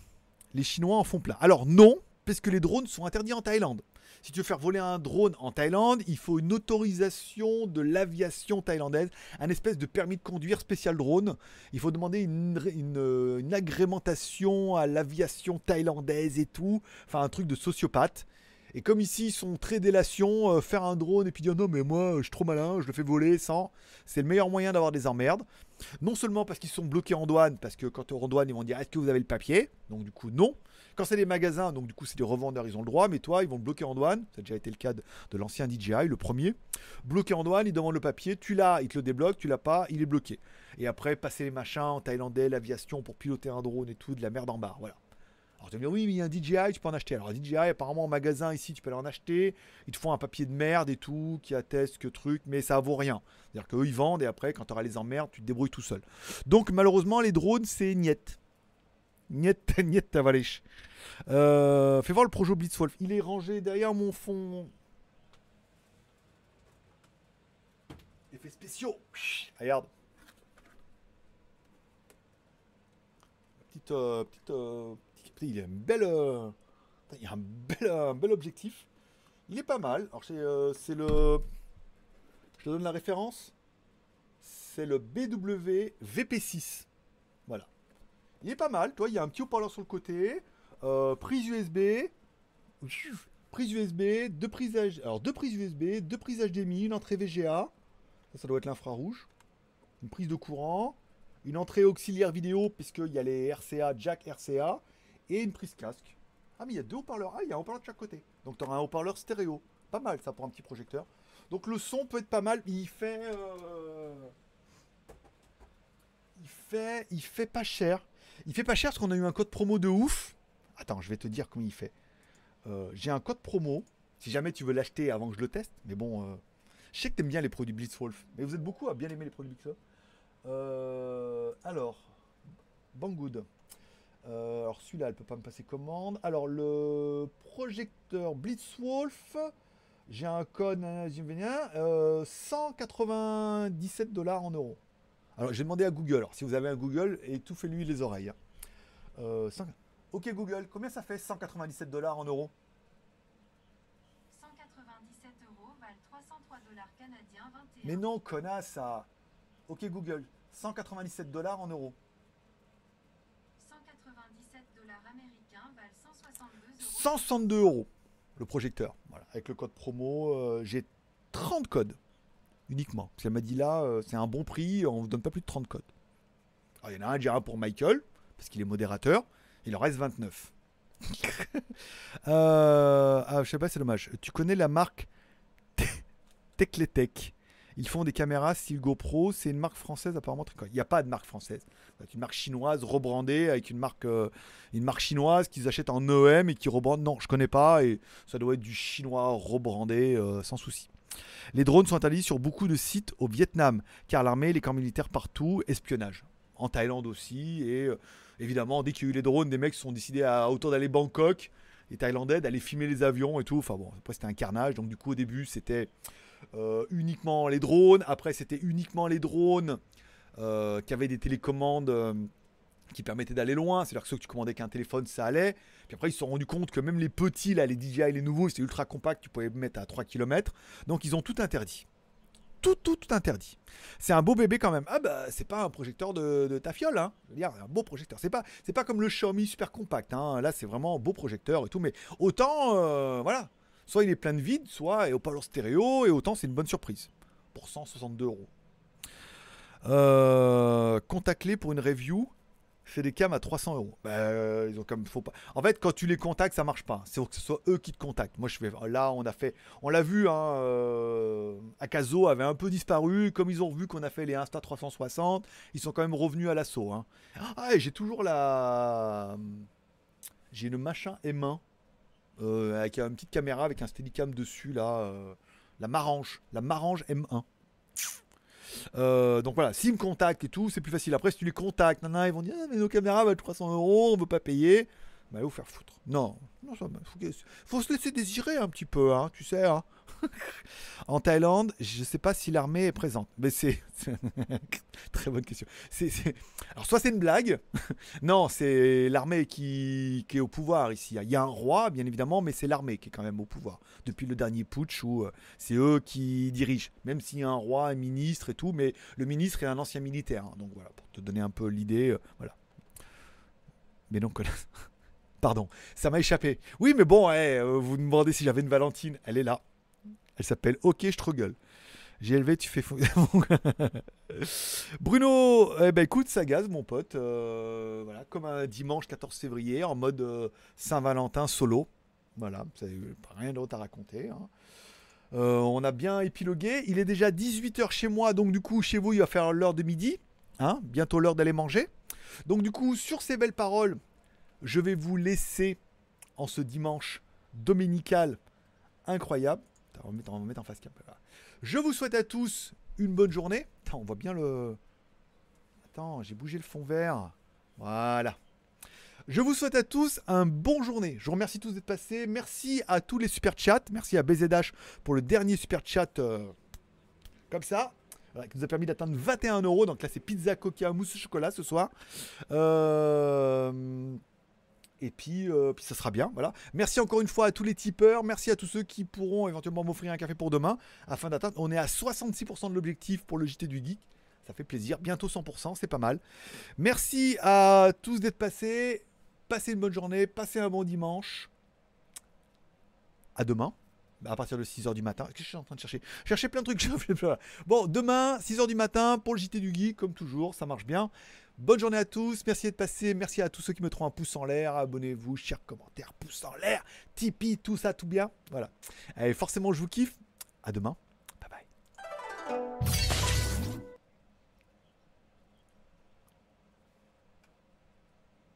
Les Chinois en font plein. Alors non, parce que les drones sont interdits en Thaïlande. Si tu veux faire voler un drone en Thaïlande, il faut une autorisation de l'aviation thaïlandaise, un espèce de permis de conduire spécial drone. Il faut demander une agrémentation à l'aviation thaïlandaise et tout. Enfin, un truc de sociopathe. Et comme ici, ils sont très délation, euh, faire un drone et puis dire non, mais moi, je suis trop malin, je le fais voler sans. C'est le meilleur moyen d'avoir des emmerdes. Non seulement parce qu'ils sont bloqués en douane, parce que quand en douane, ils vont dire est-ce que vous avez le papier? Donc, du coup, non. Quand c'est des magasins, donc du coup, c'est des revendeurs, ils ont le droit, mais toi, ils vont te bloquer en douane. Ça a déjà été le cas de, de l'ancien DJI, le premier. Bloqué en douane, ils demandent le papier, tu l'as, ils te le débloquent, tu l'as pas, il est bloqué. Et après, passer les machins en thaïlandais, l'aviation pour piloter un drone et tout, de la merde en barre. Voilà. Alors tu vas me dire, oui, mais il y a un DJI, tu peux en acheter. Alors, DJI, apparemment, en magasin ici, tu peux aller en acheter. Ils te font un papier de merde et tout, qui atteste que truc, mais ça vaut rien. C'est-à-dire qu'eux, ils vendent et après, quand tu auras les emmerdes, tu te débrouilles tout seul. Donc, malheureusement, les drones, c'est niet. Niet, <laughs> niet, tavalish. Euh, fais voir le projet Blitzwolf. Il est rangé derrière mon fond. Effets spéciaux. Regarde. Petite, euh, petite, euh, il a une belle, euh, il a un bel, un bel objectif. Il est pas mal. Alors c'est, euh, le, je te donne la référence. C'est le BW VP6. Voilà. Il est pas mal. Toi, il y a un petit haut-parleur sur le côté. Euh, prise USB, prise USB, deux prises, alors deux prises USB, deux prises HDMI, une entrée VGA, ça, ça doit être l'infrarouge, une prise de courant, une entrée auxiliaire vidéo puisqu'il y a les RCA, jack RCA, et une prise casque. Ah mais il y a deux haut-parleurs, ah il y a un haut-parleur de chaque côté, donc tu auras un haut-parleur stéréo, pas mal ça pour un petit projecteur. Donc le son peut être pas mal, il fait, euh, il fait, il fait pas cher. Il fait pas cher parce qu'on a eu un code promo de ouf. Attends, je vais te dire comment il fait. Euh, J'ai un code promo. Si jamais tu veux l'acheter avant que je le teste. Mais bon, euh, je sais que t'aimes bien les produits Blitzwolf. Mais vous êtes beaucoup à bien aimer les produits Blitzwolf. Alors, Banggood. Euh, alors celui-là, elle peut pas me passer commande. Alors le projecteur Blitzwolf, j'ai un code euh, 197 dollars en euros. Alors j'ai demandé à Google. Alors si vous avez un Google, étouffez-lui les oreilles. hein. Euh, Ok Google, combien ça fait 197 dollars en euros? 197 euros valent 303 dollars canadiens 21. Mais non, connasse ça. Ok Google, 197 dollars en euros. 197 dollars américains valent 162 euros. 162 euros le projecteur. Voilà, avec le code promo, euh, j'ai 30 codes uniquement. Parce qu'elle m'a dit là, euh, c'est un bon prix, on vous donne pas plus de 30 codes. Alors, il y en a un un pour Michael, parce qu'il est modérateur, il en reste 29. <laughs> euh, ah, je sais pas, c'est dommage. Tu connais la marque Tecletech? Ils font des caméras style GoPro, c'est une marque française apparemment. Il n'y a pas de marque française. C'est une marque chinoise rebrandée avec une marque, euh, chinoise qu'ils achètent en EM et qui rebrandent. Non, je connais pas et ça doit être du chinois rebrandé euh, sans souci. Les drones sont interdits sur beaucoup de sites au Vietnam, car l'armée, les camps militaires partout, espionnage. En Thaïlande aussi, et euh, évidemment, dès qu'il y a eu les drones, des mecs se sont décidés à autour d'aller Bangkok, les Thaïlandais, d'aller filmer les avions et tout. Enfin bon, après c'était un carnage, donc du coup au début c'était uniquement les drones, après c'était uniquement les drones euh, qui avaient des télécommandes euh, qui permettaient d'aller loin, c'est-à-dire que ceux que tu commandais qu'un téléphone ça allait, puis après ils se sont rendus compte que même les petits, là, les DJI, les nouveaux, c'était ultra compact, tu pouvais mettre à 3 km, donc ils ont tout interdit. Tout, tout, tout interdit. C'est un beau bébé quand même. Ah bah c'est pas un projecteur de, de ta fiole, hein. Un beau projecteur. C'est pas, c'est pas comme le Xiaomi super compact. Hein. Là c'est vraiment beau projecteur et tout. Mais autant, euh, voilà, soit il est plein de vide, soit et au parleur stéréo et autant c'est une bonne surprise pour 162 euros. Euh, Contact-les pour une review. Fais des cams à 300 euros. Bah, euh, ils ont comme faut pas. En fait, quand tu les contactes, ça marche pas. C'est que ce soit eux qui te contactent. Moi, je fais. Là, on a fait. On l'a vu. Hein, euh, Akazo avait un peu disparu. Comme ils ont vu qu'on a fait les Insta 360, ils sont quand même revenus à l'assaut. Hein. Ah, j'ai toujours la. J'ai le machin M1 euh, avec une petite caméra avec un Steadicam dessus là. euh, la Marange, la Marange M1. Euh, donc voilà, s'ils me contactent et tout, c'est plus facile. Après, si tu les contactes, nana, ils vont dire ah, mais nos caméras valent 300 euros, on veut pas payer. Bah, allez vous faire foutre. Non, non faut se laisser désirer un petit peu, hein, tu sais. hein. <laughs> en Thaïlande, je sais pas si l'armée est présente, mais c'est <laughs> très bonne question. Alors soit c'est une blague, <laughs> non, c'est l'armée qui, est au pouvoir ici. Il y a un roi, bien évidemment, mais c'est l'armée qui est quand même au pouvoir depuis le dernier putsch où euh, c'est eux qui dirigent, même s'il y a un roi, un ministre et tout, mais le ministre est un ancien militaire. hein. donc voilà, pour te donner un peu l'idée, euh, voilà. Mais donc, pardon, ça m'a échappé. Oui, mais bon, eh, euh, vous me demandez si j'avais une Valentine, elle est là. Elle s'appelle Ok Struggle. J'ai élevé, tu fais fou. <laughs> Bruno, eh ben écoute, ça gaze mon pote. euh, voilà, comme un dimanche 14 février en mode euh, Saint-Valentin solo. Voilà, c'est rien d'autre à raconter. hein. Euh, on a bien épilogué. Il est déjà 18h chez moi, donc du coup, chez vous, il va faire l'heure de midi. Hein, bientôt l'heure d'aller manger. Donc du coup, sur ces belles paroles, je vais vous laisser en ce dimanche dominical incroyable. On va mettre, mettre en face. Je vous souhaite à tous une bonne journée. Attends, on voit bien le. Attends, j'ai bougé le fond vert. Voilà. Je vous souhaite à tous un bon journée. Je vous remercie tous d'être passés. Merci à tous les super chats. Merci à BZH pour le dernier super chat euh, comme ça. Voilà, qui nous a permis d'atteindre 21 euros. Donc là, c'est pizza, coca, mousse au chocolat ce soir. Euh, Et puis, euh, puis ça sera bien. Voilà. Merci encore une fois à tous les tipeurs. Merci à tous ceux qui pourront éventuellement m'offrir un café pour demain afin d'atteindre. On est à 66% de l'objectif pour le JT du Geek. Ça fait plaisir. Bientôt 100%, c'est pas mal. Merci à tous d'être passés. Passez une bonne journée. Passez un bon dimanche. À demain. À partir de 6h du matin. Qu'est-ce que je suis en train de chercher? Chercher plein de trucs. <laughs> bon, demain, 6h du matin pour le JT du Geek, comme toujours. Ça marche bien. Bonne journée à tous, merci d'être passés, merci à tous ceux qui mettront un pouce en l'air, abonnez-vous, chers commentaires, pouce en l'air, Tipeee, tout ça, tout bien. Voilà. Allez, forcément, je vous kiffe. À demain. Bye bye.